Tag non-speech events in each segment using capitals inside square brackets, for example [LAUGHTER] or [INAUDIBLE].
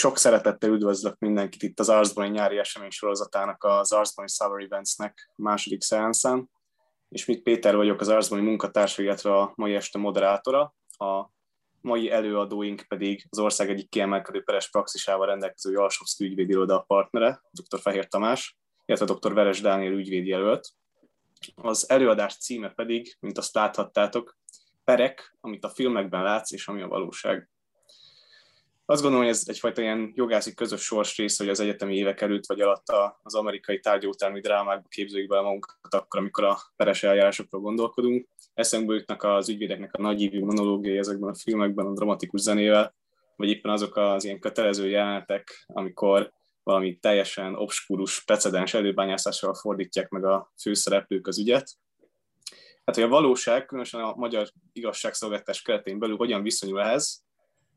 sok szeretettel üdvözlök mindenkit itt az Arsboni nyári esemény sorozatának, az Arsboni Summer Eventsnek második szeánszán. És mit Péter vagyok, az Arsboni munkatársa, illetve a mai este moderátora. A mai előadóink pedig az ország egyik kiemelkedő peres praxisával rendelkező Jalsovszki ügyvédiroda partnere, dr. Fehér Tamás, illetve dr. Veres Dániel ügyvédjelölt. Az előadás címe pedig, mint azt láthattátok, Perek, amit a filmekben látsz, és ami a valóság. Azt gondolom, hogy ez egyfajta ilyen jogászi közös sors rész, hogy az egyetemi évek előtt vagy alatt az amerikai tárgyótármi drámákba képzeljük be magunkat akkor, amikor a peres eljárásokról gondolkodunk. Eszembe jutnak az ügyvédeknek a nagyívű monológiai ezekben a filmekben, a dramatikus zenével, vagy éppen azok az ilyen kötelező jelenetek, amikor valami teljesen obskúrus precedens előbányászással fordítják meg a főszereplők az ügyet. Hát, hogy a valóság, különösen a magyar igazságszolgáltatás keretén belül hogyan viszonyul ehhez,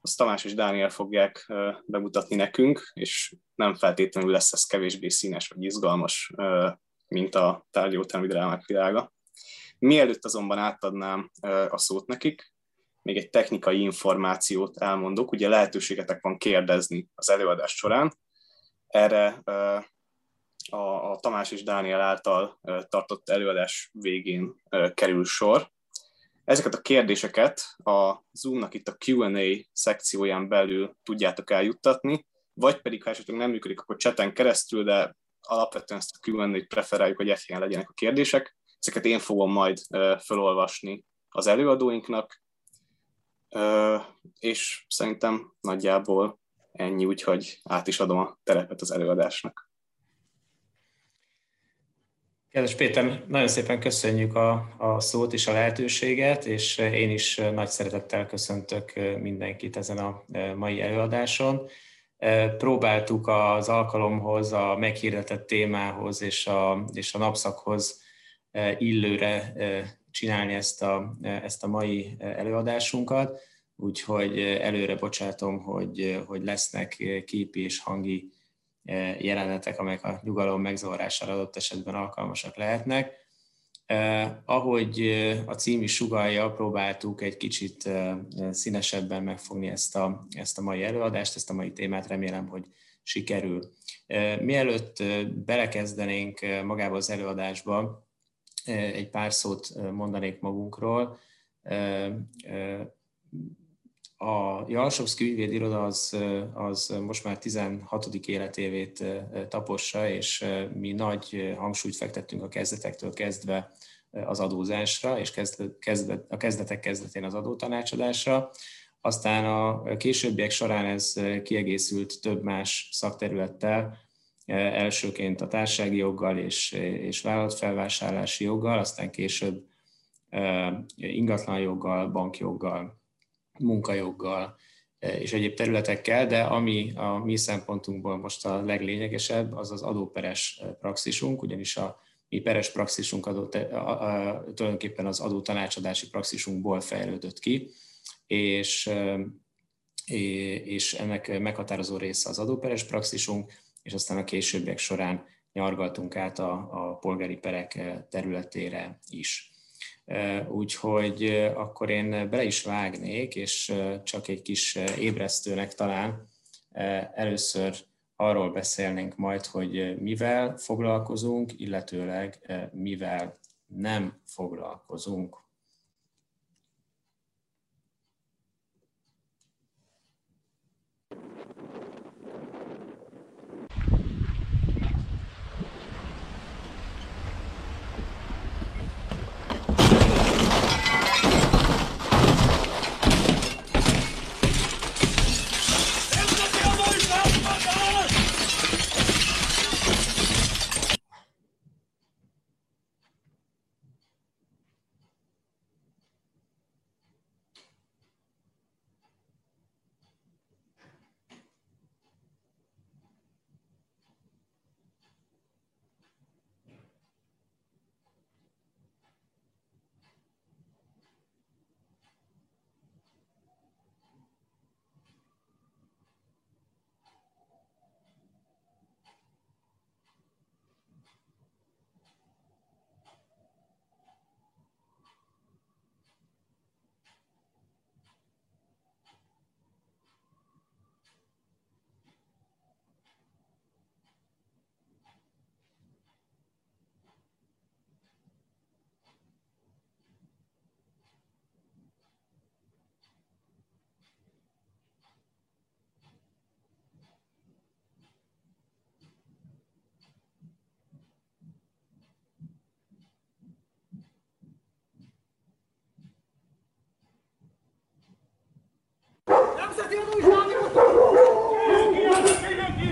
azt Tamás és Dániel fogják bemutatni nekünk, és nem feltétlenül lesz ez kevésbé színes vagy izgalmas, mint a tárgyalótermi drámák világa. Mielőtt azonban átadnám a szót nekik, még egy technikai információt elmondok. Ugye lehetőségetek van kérdezni az előadás során. Erre a Tamás és Dániel által tartott előadás végén kerül sor. Ezeket a kérdéseket a Zoom-nak itt a Q&A szekcióján belül tudjátok eljuttatni, vagy pedig, ha esetleg nem működik, akkor cseten keresztül, de alapvetően ezt a Q&A-t preferáljuk, hogy egy legyenek a kérdések. Ezeket én fogom majd felolvasni az előadóinknak, és szerintem nagyjából ennyi, úgyhogy át is adom a terepet az előadásnak. Kedves Péter, nagyon szépen köszönjük a, a szót és a lehetőséget, és én is nagy szeretettel köszöntök mindenkit ezen a mai előadáson. Próbáltuk az alkalomhoz, a meghirdetett témához és a, és a napszakhoz illőre csinálni ezt a, ezt a mai előadásunkat, úgyhogy előre bocsátom, hogy, hogy lesznek képi és hangi E, jelenetek, amelyek a nyugalom megzavarására adott esetben alkalmasak lehetnek. Eh, ahogy a cím is sugalja, próbáltuk egy kicsit színesebben megfogni ezt a, ezt a mai előadást, ezt a mai témát, remélem, hogy sikerül. Mielőtt belekezdenénk magába az előadásba, egy pár szót mondanék magunkról a Jalsovszki ügyvédiroda az, az most már 16. életévét tapossa, és mi nagy hangsúlyt fektettünk a kezdetektől kezdve az adózásra, és kezdet, a kezdetek kezdetén az adótanácsadásra. Aztán a későbbiek során ez kiegészült több más szakterülettel, elsőként a társasági joggal és, és vállalatfelvásárlási joggal, aztán később ingatlanjoggal, bankjoggal, munkajoggal e, és egyéb területekkel, de ami a mi szempontunkból most a leglényegesebb, az az adóperes e, praxisunk, ugyanis a mi peres praxisunk adott, a, a, a, tulajdonképpen az adó tanácsadási praxisunkból fejlődött ki, és, e, és ennek meghatározó része az adóperes praxisunk, és aztán a későbbiek során nyargaltunk át a, a polgári perek területére is. Úgyhogy akkor én bele is vágnék, és csak egy kis ébresztőnek talán először arról beszélnénk majd, hogy mivel foglalkozunk, illetőleg mivel nem foglalkozunk. você tem um jovem. Esquina, sai daqui!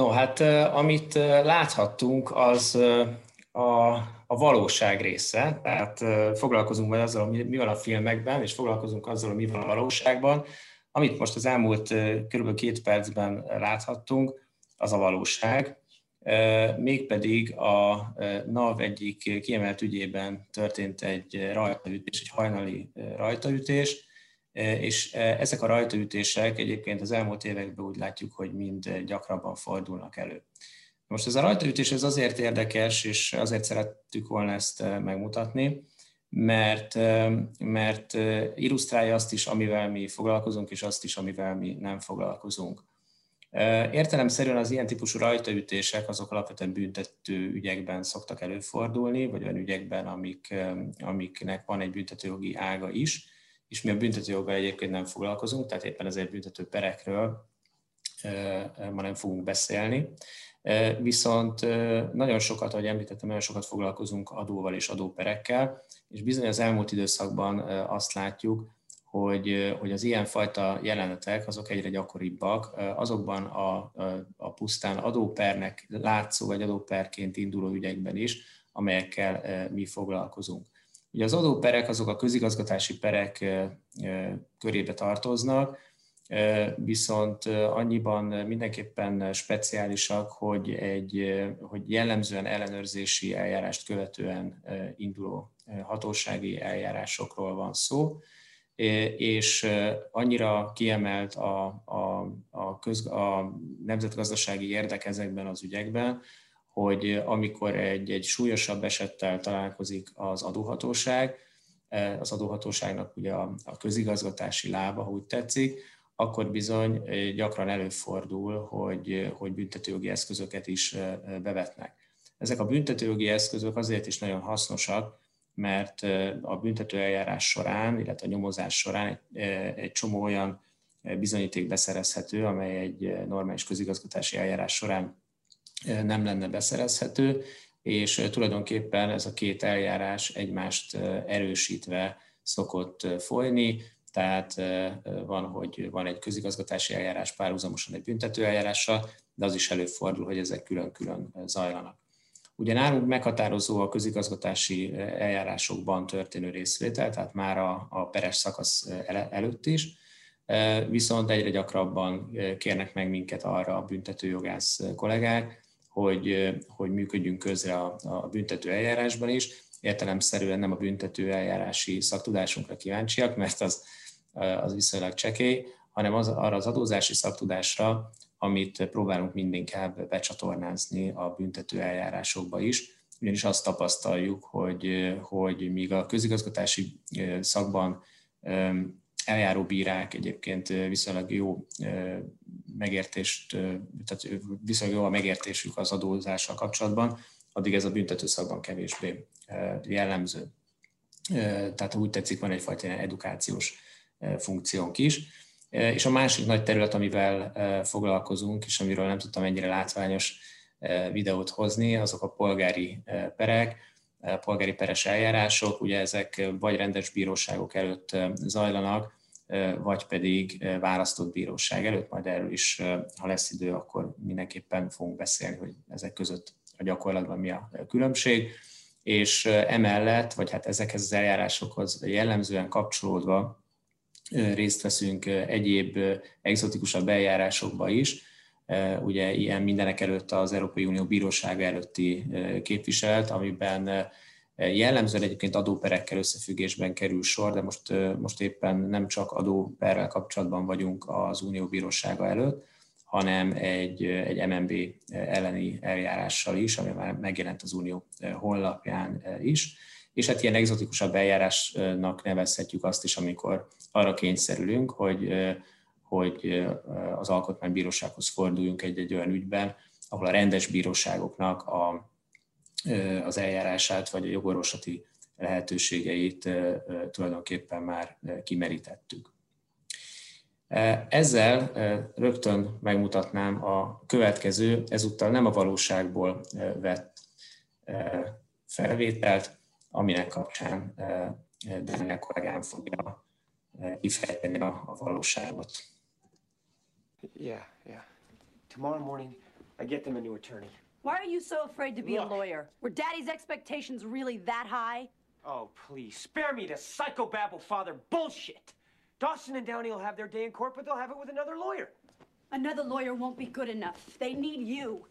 No, hát amit láthattunk, az a, a valóság része. Tehát foglalkozunk majd azzal, mi van a filmekben, és foglalkozunk azzal, mi van a valóságban. Amit most az elmúlt kb. két percben láthattunk, az a valóság. Mégpedig a NAV egyik kiemelt ügyében történt egy rajtaütés, egy hajnali rajtaütés, és ezek a rajtaütések egyébként az elmúlt években úgy látjuk, hogy mind gyakrabban fordulnak elő. Most ez a rajtaütés ez azért érdekes, és azért szerettük volna ezt megmutatni, mert, mert illusztrálja azt is, amivel mi foglalkozunk, és azt is, amivel mi nem foglalkozunk. Értelemszerűen az ilyen típusú rajtaütések azok alapvetően büntető ügyekben szoktak előfordulni, vagy olyan ügyekben, amik, amiknek van egy büntetőjogi ága is, és mi a büntetőjoggal egyébként nem foglalkozunk, tehát éppen ezért büntető perekről ma nem fogunk beszélni. Viszont nagyon sokat, ahogy említettem, nagyon sokat foglalkozunk adóval és adóperekkel, és bizony az elmúlt időszakban azt látjuk, hogy, hogy az ilyenfajta jelenetek azok egyre gyakoribbak, azokban a, a pusztán adópernek látszó vagy adóperként induló ügyekben is, amelyekkel mi foglalkozunk. Ugye az adóperek azok a közigazgatási perek körébe tartoznak, viszont annyiban mindenképpen speciálisak, hogy, egy, hogy jellemzően ellenőrzési eljárást követően induló hatósági eljárásokról van szó, és annyira kiemelt a, a, a, köz, a nemzetgazdasági érdek ezekben az ügyekben, hogy amikor egy, egy súlyosabb esettel találkozik az adóhatóság, az adóhatóságnak ugye a, a közigazgatási lába, úgy tetszik, akkor bizony gyakran előfordul, hogy, hogy büntetőjogi eszközöket is bevetnek. Ezek a büntetőjogi eszközök azért is nagyon hasznosak, mert a büntetőeljárás során, illetve a nyomozás során egy, egy csomó olyan bizonyíték beszerezhető, amely egy normális közigazgatási eljárás során nem lenne beszerezhető, és tulajdonképpen ez a két eljárás egymást erősítve szokott folyni, tehát van, hogy van egy közigazgatási eljárás párhuzamosan egy büntető eljárással, de az is előfordul, hogy ezek külön-külön zajlanak. Ugye nálunk meghatározó a közigazgatási eljárásokban történő részvétel, tehát már a, a peres szakasz előtt is, viszont egyre gyakrabban kérnek meg minket arra a büntetőjogász kollégák, hogy, hogy működjünk közre a, a büntető eljárásban is. Értelemszerűen nem a büntető eljárási szaktudásunkra kíváncsiak, mert az, az viszonylag csekély, hanem az, arra az adózási szaktudásra, amit próbálunk mindinkább becsatornázni a büntető eljárásokba is, ugyanis azt tapasztaljuk, hogy, hogy míg a közigazgatási szakban eljáró bírák egyébként viszonylag jó megértést, tehát viszonylag jó a megértésük az adózással kapcsolatban, addig ez a büntetőszakban kevésbé jellemző. Tehát úgy tetszik, van egyfajta edukációs funkciónk is. És a másik nagy terület, amivel foglalkozunk, és amiről nem tudtam ennyire látványos videót hozni, azok a polgári perek, polgári peres eljárások, ugye ezek vagy rendes bíróságok előtt zajlanak, vagy pedig választott bíróság előtt, majd erről is, ha lesz idő, akkor mindenképpen fogunk beszélni, hogy ezek között a gyakorlatban mi a különbség. És emellett, vagy hát ezekhez az eljárásokhoz jellemzően kapcsolódva részt veszünk egyéb exotikusabb eljárásokba is, ugye ilyen mindenek előtt az Európai Unió Bírósága előtti képviselt, amiben Jellemzően egyébként adóperekkel összefüggésben kerül sor, de most, most éppen nem csak adóperrel kapcsolatban vagyunk az Unió Bírósága előtt, hanem egy, egy MNB elleni eljárással is, ami már megjelent az Unió honlapján is. És hát ilyen egzotikusabb eljárásnak nevezhetjük azt is, amikor arra kényszerülünk, hogy, hogy az alkotmánybírósághoz forduljunk egy-egy olyan ügyben, ahol a rendes bíróságoknak a, az eljárását vagy a jogorvoslati lehetőségeit tulajdonképpen már kimerítettük. Ezzel rögtön megmutatnám a következő, ezúttal nem a valóságból vett felvételt, aminek kapcsán Daniel kollégám fogja kifejteni a, a valóságot. Yeah, yeah. Tomorrow morning, I get them a new attorney. Why are you so afraid to be Look. a lawyer? Were Daddy's expectations really that high? Oh, please, spare me the psychobabble father bullshit. Dawson and Downey will have their day in court, but they'll have it with another lawyer. Another lawyer won't be good enough. They need you.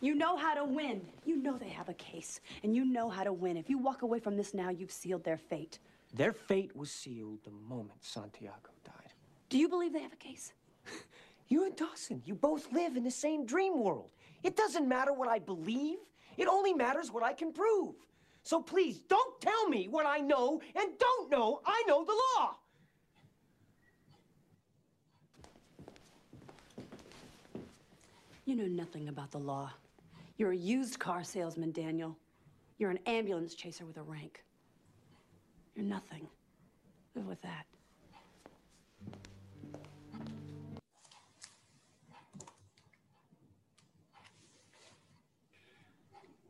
You know how to win. You know they have a case, and you know how to win. If you walk away from this now, you've sealed their fate. Their fate was sealed the moment Santiago died. Do you believe they have a case? [LAUGHS] you and Dawson, you both live in the same dream world. It doesn't matter what I believe. It only matters what I can prove. So please, don't tell me what I know and don't know I know the law. You know nothing about the law. You're a used car salesman, Daniel. You're an ambulance chaser with a rank. You're nothing. Live with that.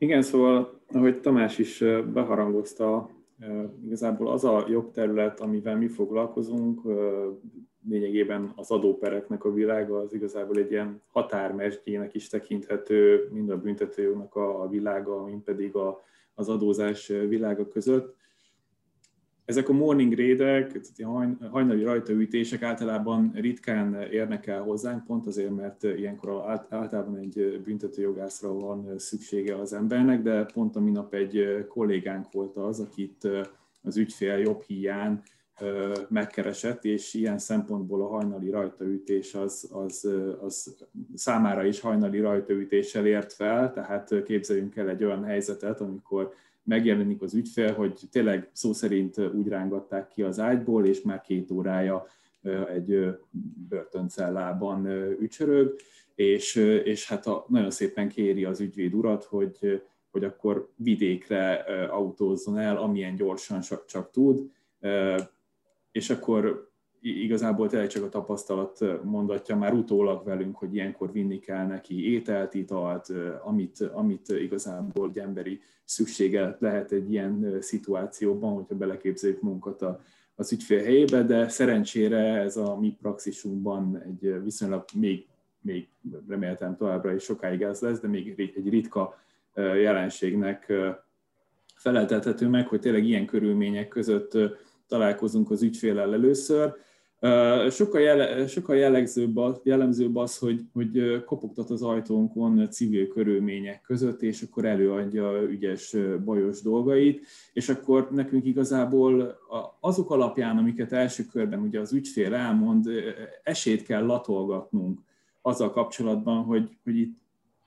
Igen, szóval, ahogy Tamás is beharangozta, igazából az a jogterület, amivel mi foglalkozunk, lényegében az adópereknek a világa az igazából egy ilyen határmesdjének is tekinthető, mind a büntetőjognak a világa, mind pedig a, az adózás világa között. Ezek a morning raidek, hajnali rajtaütések általában ritkán érnek el hozzánk, pont azért, mert ilyenkor általában egy büntetőjogászra van szüksége az embernek, de pont a minap egy kollégánk volt az, akit az ügyfél jobb hiány megkeresett, és ilyen szempontból a hajnali rajtaütés az, az, az számára is hajnali rajtaütéssel ért fel, tehát képzeljünk el egy olyan helyzetet, amikor megjelenik az ügyfél, hogy tényleg szó szerint úgy rángatták ki az ágyból, és már két órája egy börtöncellában ücsörög, és, és hát a, nagyon szépen kéri az ügyvéd urat, hogy, hogy akkor vidékre autózzon el, amilyen gyorsan csak, csak tud, és akkor igazából tényleg csak a tapasztalat mondatja már utólag velünk, hogy ilyenkor vinni kell neki ételt, italt, amit, amit igazából egy emberi szüksége lehet egy ilyen szituációban, hogyha beleképzeljük munkat a, az ügyfél helyébe, de szerencsére ez a mi praxisunkban egy viszonylag még, még reméltem továbbra is sokáig ez lesz, de még egy ritka jelenségnek feleltethető meg, hogy tényleg ilyen körülmények között találkozunk az ügyfélel először. Sokkal, jele, sokkal jellegzőbb jellemzőbb az, hogy, hogy kopogtat az ajtónkon civil körülmények között, és akkor előadja ügyes, bajos dolgait, és akkor nekünk igazából azok alapján, amiket első körben ugye az ügyfél elmond, esélyt kell latolgatnunk azzal kapcsolatban, hogy, hogy itt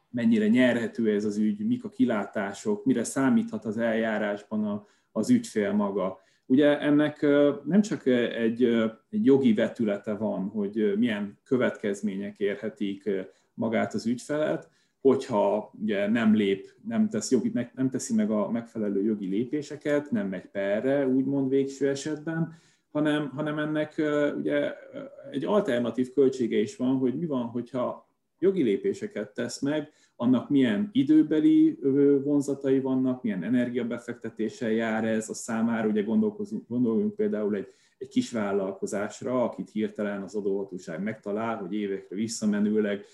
mennyire nyerhető ez az ügy, mik a kilátások, mire számíthat az eljárásban a, az ügyfél maga Ugye ennek nem csak egy, egy jogi vetülete van, hogy milyen következmények érhetik magát az ügyfelet, hogyha ugye nem lép, nem, tesz jogi, nem teszi meg a megfelelő jogi lépéseket, nem megy perre, úgymond végső esetben, hanem, hanem ennek ugye egy alternatív költsége is van, hogy mi van, hogyha jogi lépéseket tesz meg, annak milyen időbeli vonzatai vannak, milyen energiabefektetéssel jár ez a számára, ugye gondoljunk például egy, egy kis vállalkozásra, akit hirtelen az adóhatóság megtalál, hogy évekre visszamenőleg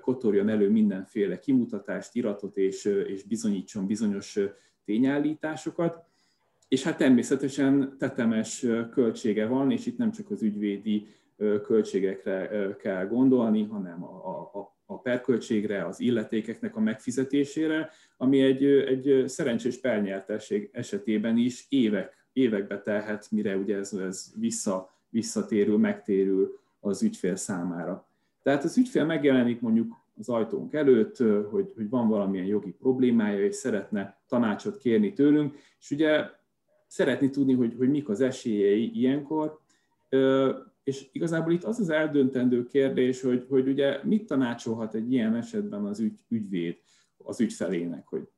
kotorjon elő mindenféle kimutatást, iratot és, és bizonyítson bizonyos tényállításokat, és hát természetesen tetemes költsége van, és itt nem csak az ügyvédi költségekre kell gondolni, hanem a, a, a perköltségre, az illetékeknek a megfizetésére, ami egy, egy szerencsés pernyertesség esetében is évek, évekbe telhet, mire ugye ez, ez vissza, visszatérül, megtérül az ügyfél számára. Tehát az ügyfél megjelenik mondjuk az ajtónk előtt, hogy, hogy van valamilyen jogi problémája, és szeretne tanácsot kérni tőlünk, és ugye szeretni tudni, hogy, hogy mik az esélyei ilyenkor, és igazából itt az az eldöntendő kérdés, hogy, hogy ugye mit tanácsolhat egy ilyen esetben az ügy, ügyvéd az ügyfelének, hogy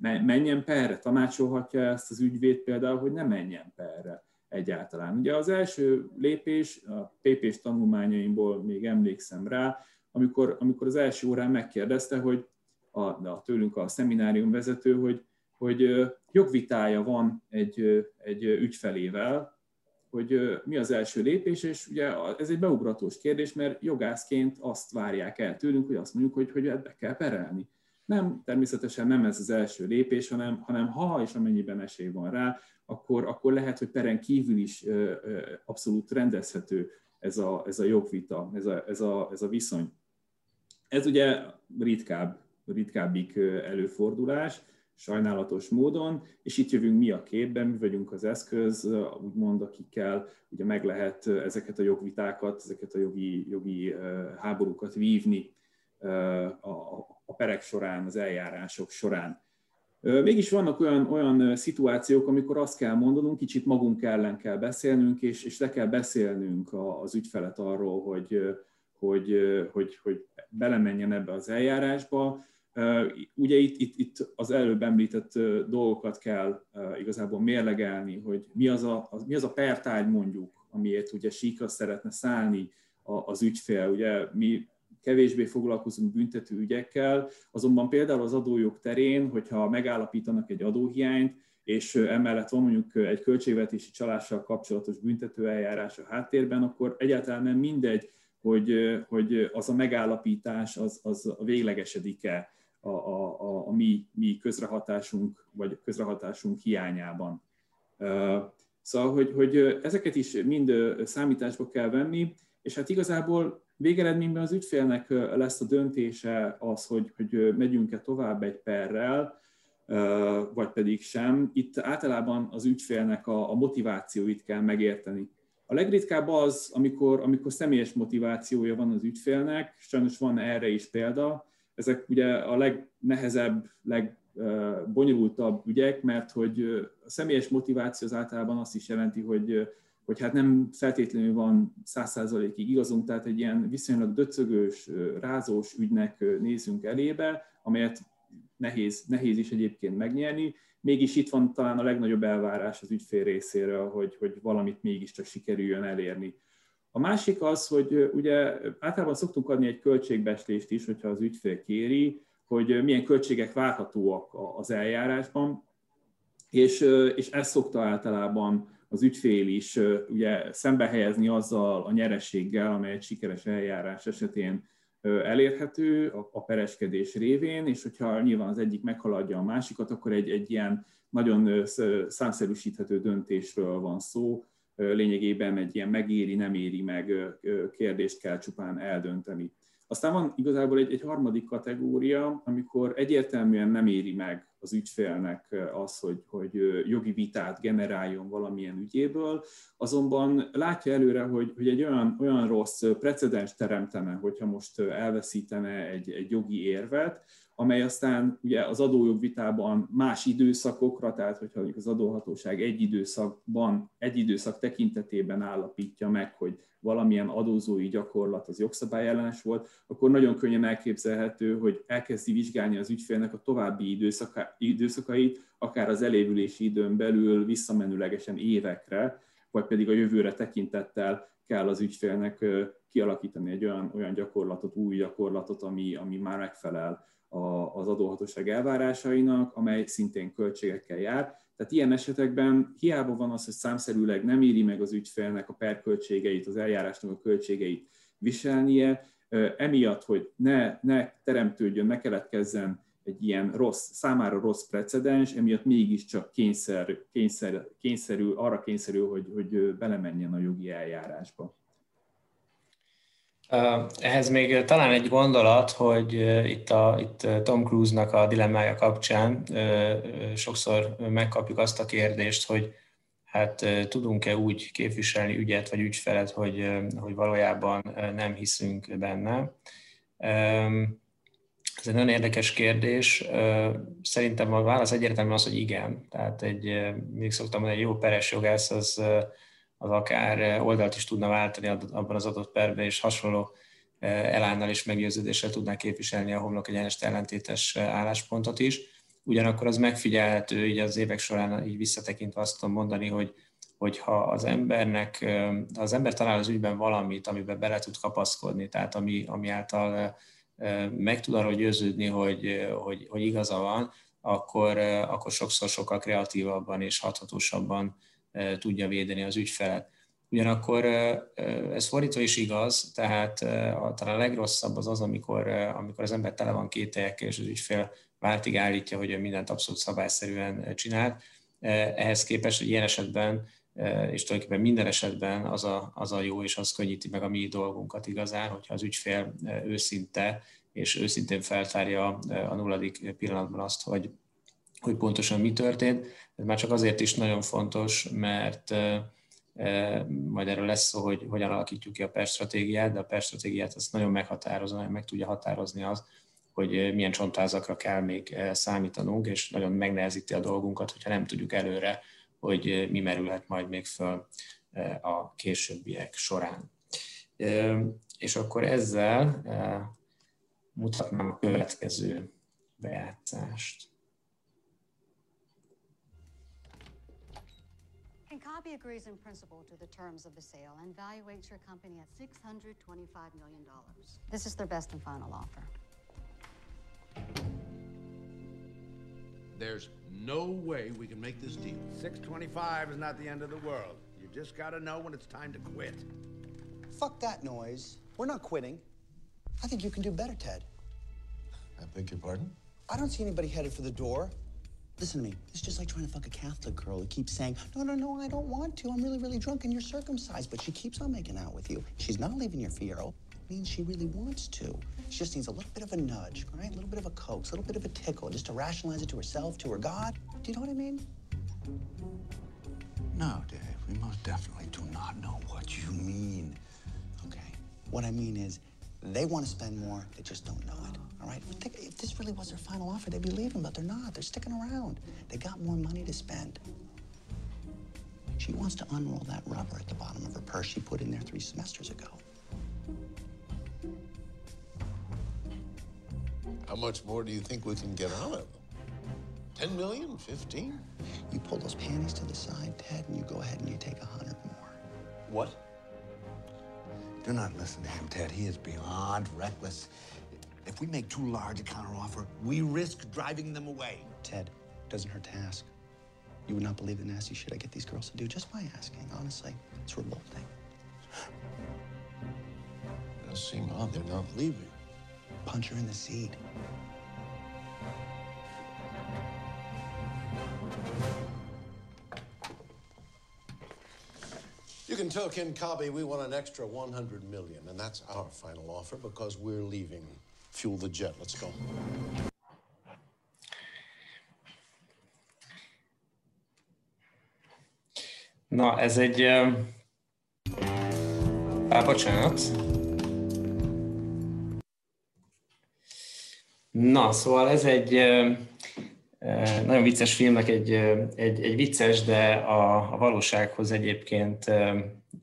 menjen perre, tanácsolhatja ezt az ügyvéd például, hogy ne menjen perre egyáltalán. Ugye az első lépés, a PP-s tanulmányaimból még emlékszem rá, amikor, amikor az első órán megkérdezte, hogy a, a tőlünk a szeminárium vezető, hogy, hogy jogvitája van egy, egy ügyfelével, hogy mi az első lépés, és ugye ez egy beugratós kérdés, mert jogászként azt várják el tőlünk, hogy azt mondjuk, hogy, hogy be kell perelni. Nem, természetesen nem ez az első lépés, hanem, hanem ha és amennyiben esély van rá, akkor, akkor lehet, hogy peren kívül is abszolút rendezhető ez a, ez a jogvita, ez a, ez, a, ez a viszony. Ez ugye ritkább, ritkábbik előfordulás, sajnálatos módon, és itt jövünk mi a képben, mi vagyunk az eszköz, úgymond, akikkel ugye meg lehet ezeket a jogvitákat, ezeket a jogi, jogi háborúkat vívni a, a perek során, az eljárások során. Mégis vannak olyan, olyan szituációk, amikor azt kell mondanunk, kicsit magunk ellen kell beszélnünk, és, és le kell beszélnünk az ügyfelet arról, hogy, hogy, hogy, hogy belemenjen ebbe az eljárásba. Ugye itt, itt, itt az előbb említett dolgokat kell igazából mérlegelni, hogy mi az a, mi az a pertágy mondjuk, amiért ugye síkra szeretne szállni az ügyfél. Ugye mi kevésbé foglalkozunk büntető ügyekkel, azonban például az adójog terén, hogyha megállapítanak egy adóhiányt, és emellett van mondjuk egy költségvetési csalással kapcsolatos büntetőeljárás a háttérben, akkor egyáltalán nem mindegy, hogy, hogy az a megállapítás az, az véglegesedik-e a, a, a, a mi, mi közrehatásunk, vagy közrehatásunk hiányában. Szóval, hogy, hogy ezeket is mind számításba kell venni, és hát igazából Végeredményben az ügyfélnek lesz a döntése az, hogy, hogy megyünk-e tovább egy perrel, vagy pedig sem. Itt általában az ügyfélnek a, a motivációit kell megérteni. A legritkább az, amikor, amikor személyes motivációja van az ügyfélnek, sajnos van erre is példa, ezek ugye a legnehezebb, legbonyolultabb ügyek, mert hogy a személyes motiváció az általában azt is jelenti, hogy hogy hát nem feltétlenül van száz százalékig igazunk, tehát egy ilyen viszonylag döcögős, rázós ügynek nézünk elébe, amelyet nehéz, nehéz is egyébként megnyerni, mégis itt van talán a legnagyobb elvárás az ügyfél részéről, hogy, hogy valamit mégiscsak sikerüljön elérni. A másik az, hogy ugye általában szoktunk adni egy költségbeslést is, hogyha az ügyfél kéri, hogy milyen költségek várhatóak az eljárásban, és, és ez szokta általában az ügyfél is ugye szembe helyezni azzal a nyerességgel, amely egy sikeres eljárás esetén elérhető a, pereskedés révén, és hogyha nyilván az egyik meghaladja a másikat, akkor egy, egy ilyen nagyon számszerűsíthető döntésről van szó, lényegében egy ilyen megéri, nem éri meg kérdést kell csupán eldönteni. Aztán van igazából egy, egy harmadik kategória, amikor egyértelműen nem éri meg az ügyfélnek az, hogy, hogy jogi vitát generáljon valamilyen ügyéből, azonban látja előre, hogy, hogy egy olyan, olyan rossz precedens teremtene, hogyha most elveszítene egy, egy jogi érvet, amely aztán ugye az adójogvitában más időszakokra, tehát hogyha az adóhatóság egy időszakban, egy időszak tekintetében állapítja meg, hogy valamilyen adózói gyakorlat az jogszabályellenes volt, akkor nagyon könnyen elképzelhető, hogy elkezdi vizsgálni az ügyfélnek a további időszaka, időszakait, akár az elévülési időn belül visszamenőlegesen évekre, vagy pedig a jövőre tekintettel kell az ügyfélnek kialakítani egy olyan, olyan gyakorlatot, új gyakorlatot, ami, ami már megfelel az adóhatóság elvárásainak, amely szintén költségekkel jár. Tehát ilyen esetekben hiába van az, hogy számszerűleg nem éri meg az ügyfélnek a perköltségeit, az eljárásnak a költségeit viselnie, emiatt, hogy ne, ne teremtődjön, ne keletkezzen egy ilyen rossz, számára rossz precedens, emiatt mégiscsak kényszer, kényszer, kényszerül, arra kényszerül, hogy, hogy belemenjen a jogi eljárásba. Ehhez még talán egy gondolat, hogy itt, a, itt Tom Cruise-nak a dilemmája kapcsán sokszor megkapjuk azt a kérdést, hogy hát tudunk-e úgy képviselni ügyet vagy ügyfelet, hogy, hogy valójában nem hiszünk benne. Ez egy nagyon érdekes kérdés. Szerintem a válasz egyértelmű az, hogy igen. Tehát egy, még szoktam mondani, egy jó peres jogász az az akár oldalt is tudna váltani abban az adott perben, és hasonló elánnal és meggyőződéssel tudná képviselni a homlok egyenest ellentétes álláspontot is. Ugyanakkor az megfigyelhető, így az évek során így visszatekintve azt tudom mondani, hogy hogyha az embernek, az ember talál az ügyben valamit, amiben bele tud kapaszkodni, tehát ami, ami által meg tud arról győződni, hogy, hogy, hogy igaza van, akkor, akkor sokszor sokkal kreatívabban és hathatósabban tudja védeni az ügyfelet. Ugyanakkor ez fordítva is igaz, tehát a, talán a legrosszabb az az, amikor, amikor az ember tele van kételyekkel, és az ügyfél váltig állítja, hogy ő mindent abszolút szabályszerűen csinált. Ehhez képest, hogy ilyen esetben és tulajdonképpen minden esetben az a, az a jó, és az könnyíti meg a mi dolgunkat igazán, hogyha az ügyfél őszinte, és őszintén feltárja a nulladik pillanatban azt, hogy, hogy pontosan mi történt. Ez már csak azért is nagyon fontos, mert majd erről lesz szó, hogy hogyan alakítjuk ki a PER stratégiát, de a PER stratégiát azt nagyon meghatározza, meg tudja határozni az, hogy milyen csontázakra kell még számítanunk, és nagyon megnehezíti a dolgunkat, hogyha nem tudjuk előre hogy mi merülhet majd még föl a későbbiek során. És akkor ezzel mutatnám a következő bejátszást. Kabi agrees in principle to the terms of the sale and valuates your company at $625 million. This is their best and final offer. There's no way we can make this deal. 625 is not the end of the world. You just gotta know when it's time to quit. Fuck that noise. We're not quitting. I think you can do better, Ted. I beg your pardon? I don't see anybody headed for the door. Listen to me. It's just like trying to fuck a Catholic girl who keeps saying, No, no, no, I don't want to. I'm really, really drunk and you're circumcised. But she keeps on making out with you. She's not leaving your Fiero. means she really wants to. She just needs a little bit of a nudge, right? A little bit of a coax, a little bit of a tickle, just to rationalize it to herself, to her God. Do you know what I mean? No, Dave. We most definitely do not know what you mean. Okay. What I mean is, they want to spend more, they just don't know it. All right? Think, if this really was their final offer, they'd be leaving, but they're not. They're sticking around. They got more money to spend. She wants to unroll that rubber at the bottom of her purse she put in there three semesters ago. How much more do you think we can get out of them? 10 million? 15? You pull those panties to the side, Ted, and you go ahead and you take a hundred more. What? Do not listen to him, Ted. He is beyond reckless. If we make too large a counteroffer, we risk driving them away. Ted, doesn't hurt to ask. You would not believe the nasty shit I get these girls to do just by asking, honestly. It's revolting. It does seem odd they're not leaving. Punch her in the seat. You can tell Ken Kabi we want an extra 100 million, and that's our final offer because we're leaving. Fuel the jet. Let's go. Na, ez egy... Á, bocsánat. Na, szóval ez egy nagyon vicces filmnek egy, egy, egy vicces, de a, a valósághoz egyébként,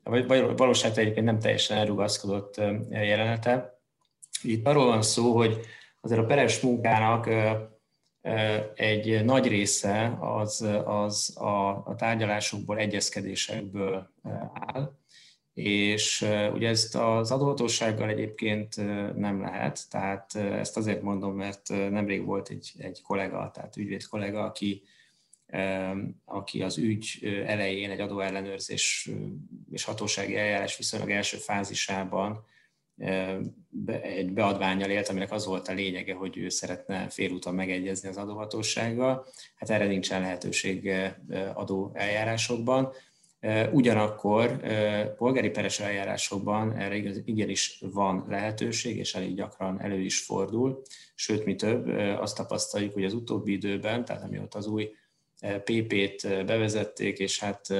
vagy valóságtól egyébként nem teljesen elrugaszkodott jelenete. Itt arról van szó, hogy azért a peres munkának egy nagy része az, az a, a tárgyalásokból, egyezkedésekből áll, és ugye ezt az adóhatósággal egyébként nem lehet, tehát ezt azért mondom, mert nemrég volt egy, egy kollega, tehát ügyvéd kollega, aki, aki az ügy elején egy adóellenőrzés és hatósági eljárás viszonylag első fázisában egy beadványjal élt, aminek az volt a lényege, hogy ő szeretne félúton megegyezni az adóhatósággal. Hát erre nincsen lehetőség adó eljárásokban. Ugyanakkor polgári peres eljárásokban erre igenis van lehetőség, és elég gyakran elő is fordul. Sőt, mi több, azt tapasztaljuk, hogy az utóbbi időben, tehát amióta az új PP-t bevezették, és hát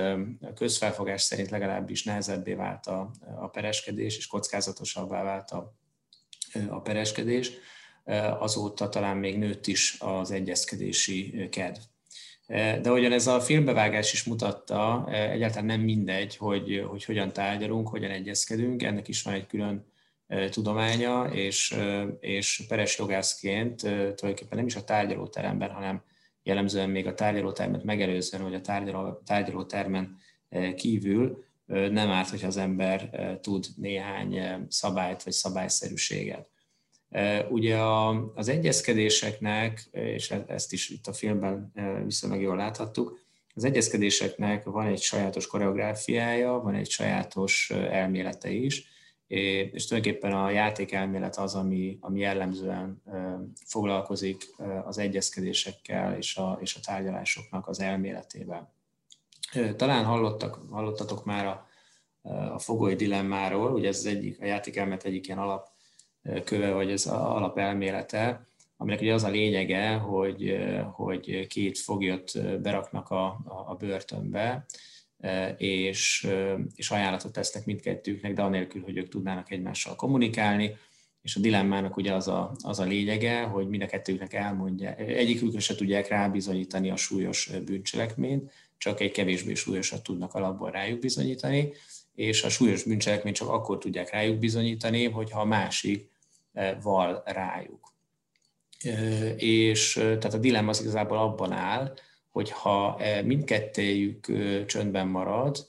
a közfelfogás szerint legalábbis nehezebbé vált a, a pereskedés, és kockázatosabbá vált a, a pereskedés, azóta talán még nőtt is az egyezkedési kedv. De hogyan ez a filmbevágás is mutatta, egyáltalán nem mindegy, hogy, hogy hogyan tárgyalunk, hogyan egyezkedünk, ennek is van egy külön tudománya, és, és peres jogászként tulajdonképpen nem is a tárgyalóteremben, hanem jellemzően még a tárgyalótermet megelőzően, vagy a tárgyaló, tárgyalótermen kívül nem árt, hogy az ember tud néhány szabályt vagy szabályszerűséget. Ugye az egyezkedéseknek, és e-, ezt is itt a filmben viszonylag jól láthattuk, az egyezkedéseknek van egy sajátos koreográfiája, van egy sajátos elmélete is, és tulajdonképpen a játékelmélet az, ami, ami jellemzően foglalkozik az egyezkedésekkel és a, és a tárgyalásoknak az elméletével. Talán hallottak, hallottatok már a, a fogoly dilemmáról, ugye ez az egyik, a játékelmélet egyik ilyen alapköve, vagy ez a alapelmélete, aminek ugye az a lényege, hogy, hogy két foglyot beraknak a, a, a börtönbe, és, és ajánlatot tesznek mindkettőknek, de anélkül, hogy ők tudnának egymással kommunikálni, és a dilemmának ugye az a, az a lényege, hogy mind a kettőknek elmondja, egyikük se tudják rábizonyítani a súlyos bűncselekményt, csak egy kevésbé súlyosat tudnak alapból rájuk bizonyítani, és a súlyos bűncselekményt csak akkor tudják rájuk bizonyítani, hogyha a másik val rájuk. És tehát a dilemma az igazából abban áll, hogy ha e, mindkettőjük csöndben marad,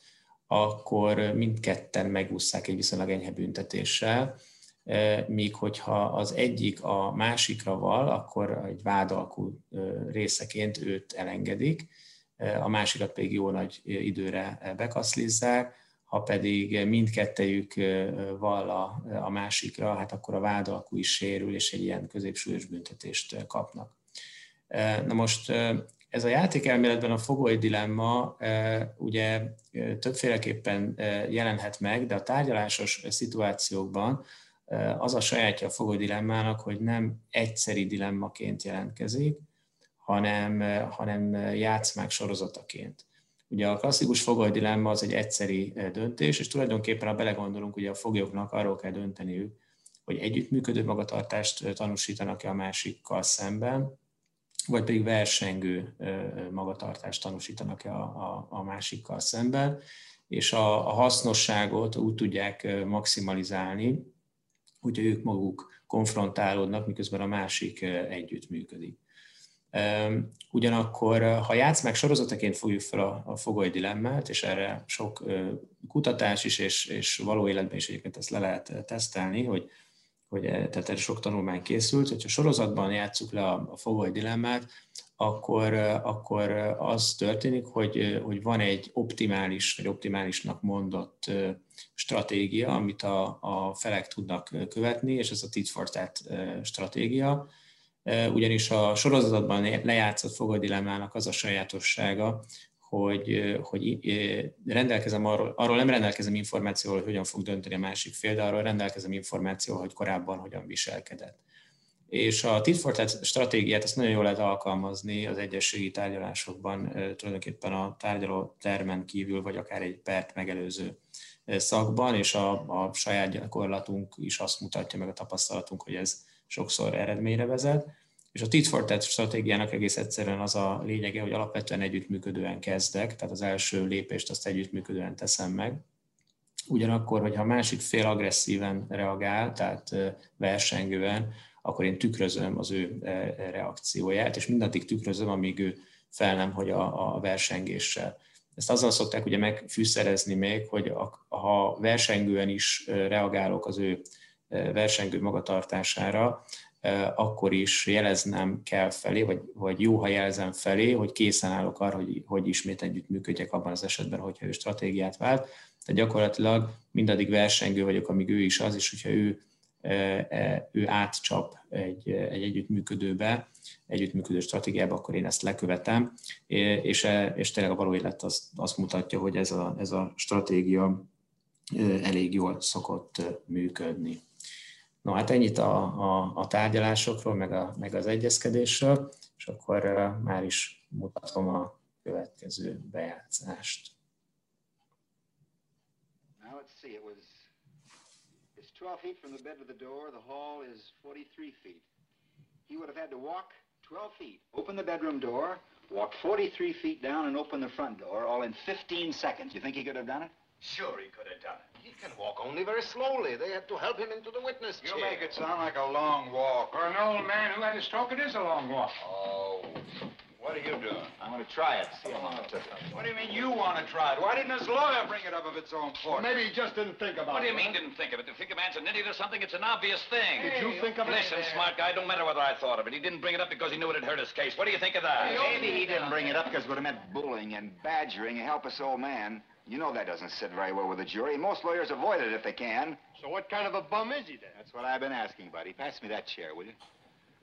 akkor mindketten megúszszák egy viszonylag enyhe büntetéssel, e, míg hogyha az egyik a másikra val, akkor egy vádalkú részeként őt elengedik, a másikat pedig jó nagy időre bekaszlizzák, ha pedig mindkettejük val a, a másikra, hát akkor a vádalkú is sérül, és egy ilyen középsúlyos büntetést kapnak. Na most ez a játékelméletben a fogoly dilemma e, ugye e, többféleképpen e, jelenhet meg, de a tárgyalásos szituációkban az a sajátja a fogoly dilemmának, hogy nem egyszeri dilemmaként jelentkezik, hanem, hanem játszmák sorozataként. Ugye a klasszikus fogoly dilemma az egy egyszeri döntés, és tulajdonképpen, ha belegondolunk, ugye a foglyoknak arról kell dönteniük, hogy együttműködő magatartást tanúsítanak-e a másikkal szemben, vagy pedig versengő magatartást tanúsítanak a, a, a másikkal szemben, és a, a hasznosságot úgy tudják maximalizálni, hogyha ők maguk konfrontálódnak, miközben a másik együttműködik. Ugyanakkor, ha játszmák sorozataként fogjuk fel a, a fogoly dilemmát, és erre sok kutatás is, és, és való életben is egyébként ezt le lehet tesztelni, hogy hogy e, tehát erre sok tanulmány készült, hogyha sorozatban játsszuk le a, a fogoly dilemmát, akkor, e, akkor az történik, hogy, hogy van egy optimális, vagy optimálisnak mondott stratégia, amit a, a felek tudnak követni, és ez a tit for tat stratégia, ugyanis a sorozatban lejátszott fogoly dilemmának az a sajátossága, hogy, hogy rendelkezem arról, arról nem rendelkezem információval, hogy hogyan fog dönteni a másik fél, de arról rendelkezem információval, hogy korábban hogyan viselkedett. És a tit stratégiát ezt nagyon jól lehet alkalmazni az egyességi tárgyalásokban, tulajdonképpen a tárgyaló termen kívül, vagy akár egy pert megelőző szakban, és a, a saját gyakorlatunk is azt mutatja, meg a tapasztalatunk, hogy ez sokszor eredményre vezet. És a tit for tat stratégiának egész egyszerűen az a lényege, hogy alapvetően együttműködően kezdek, tehát az első lépést azt együttműködően teszem meg. Ugyanakkor, hogyha a másik fél agresszíven reagál, tehát versengően, akkor én tükrözöm az ő reakcióját, és mindaddig tükrözöm, amíg ő fel nem, hogy a, a versengéssel. Ezt azzal szokták ugye megfűszerezni még, hogy a, ha versengően is reagálok az ő versengő magatartására, akkor is jeleznem kell felé, vagy, vagy jó, ha jelzem felé, hogy készen állok arra, hogy, hogy ismét együtt működjek abban az esetben, hogyha ő stratégiát vált. Tehát gyakorlatilag mindaddig versengő vagyok, amíg ő is az, és hogyha ő, ő átcsap egy, egy együttműködőbe, együttműködő stratégiába, akkor én ezt lekövetem, és, és tényleg a való élet azt, azt mutatja, hogy ez a, ez a stratégia elég jól szokott működni. No hát ennyit a, a, a tárgyalásokról, meg, a, meg az egyezkedésről, és akkor uh, már is mutatom a következő bejátszást. Now let's see, it was it's 12 feet from the bed to the door, the hall is 43 feet. He would have had to walk 12 feet, open the bedroom door, Walked 43 feet down and opened the front door, all in 15 seconds. You think he could have done it? Sure he could have done it. He can walk only very slowly. They had to help him into the witness You chair. make it sound like a long walk. For an old man who had a stroke, it is a long walk. Oh, what are you doing? I'm going to try it, see how long it took. What do you mean you want to try it? Why didn't his lawyer bring it up of its own Well, force? maybe he just didn't think about it. What do it. you mean didn't think of it? To think a man's an idiot or something, it's an obvious thing. Did you think of it? Listen, smart guy, don't matter whether I thought of it. He didn't bring it up because he knew it'd hurt his case. What do you think of that? Maybe he didn't bring it up because it would have meant bullying and badgering a helpless old man. You know that doesn't sit very well with a jury. Most lawyers avoid it if they can. So what kind of a bum is he then? That's what I've been asking, buddy. Pass me that chair, will you?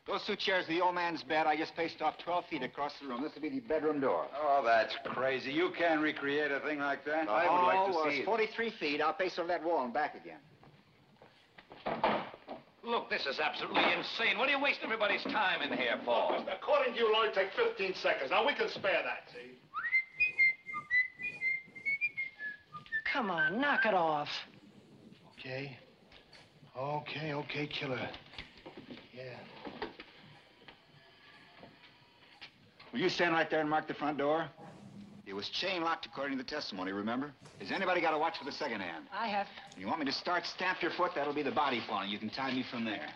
Those two chairs, the old man's bed, I just paced off 12 feet across the room. This will be the bedroom door. Oh, that's crazy. You can't recreate a thing like that. The I would hall like to was see it. 43 feet. I'll pace over that wall and back again. Look, this is absolutely insane. What are you wasting everybody's time in here for? According to you, it'll take 15 seconds. Now, we can spare that, see? Come on, knock it off. Okay. Okay, okay, killer. Yeah. Will you stand right there and mark the front door? It was chain locked according to the testimony, remember? Has anybody got a watch for the second hand? I have. You want me to start? Stamp your foot. That'll be the body falling. You can tie me from there.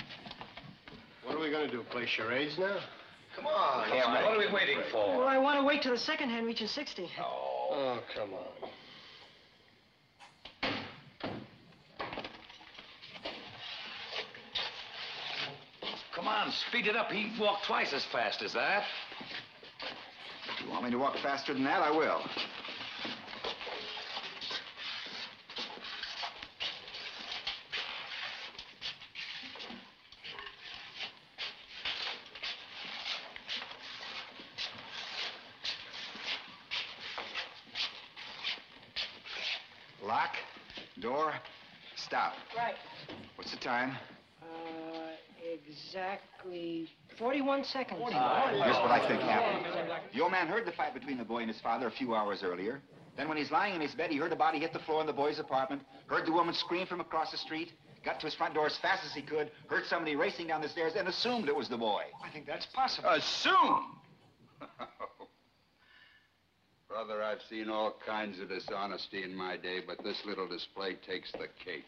What are we gonna do? Play charades now? Come on. Come on, what are we waiting for? Well. I want to wait till the second hand reaches 60. Oh, Oh, come on. Come on, speed it up. He walked twice as fast as that. If you want me to walk faster than that, I will. Lock, door, stop. Right. What's the time? Uh, exactly 41 seconds. Uh, here's what I think happened. The old man heard the fight between the boy and his father a few hours earlier. Then when he's lying in his bed, he heard a body hit the floor in the boy's apartment, heard the woman scream from across the street, got to his front door as fast as he could, heard somebody racing down the stairs, and assumed it was the boy. I think that's possible. Assume! [LAUGHS] Brother, I've seen all kinds of dishonesty in my day, but this little display takes the cake.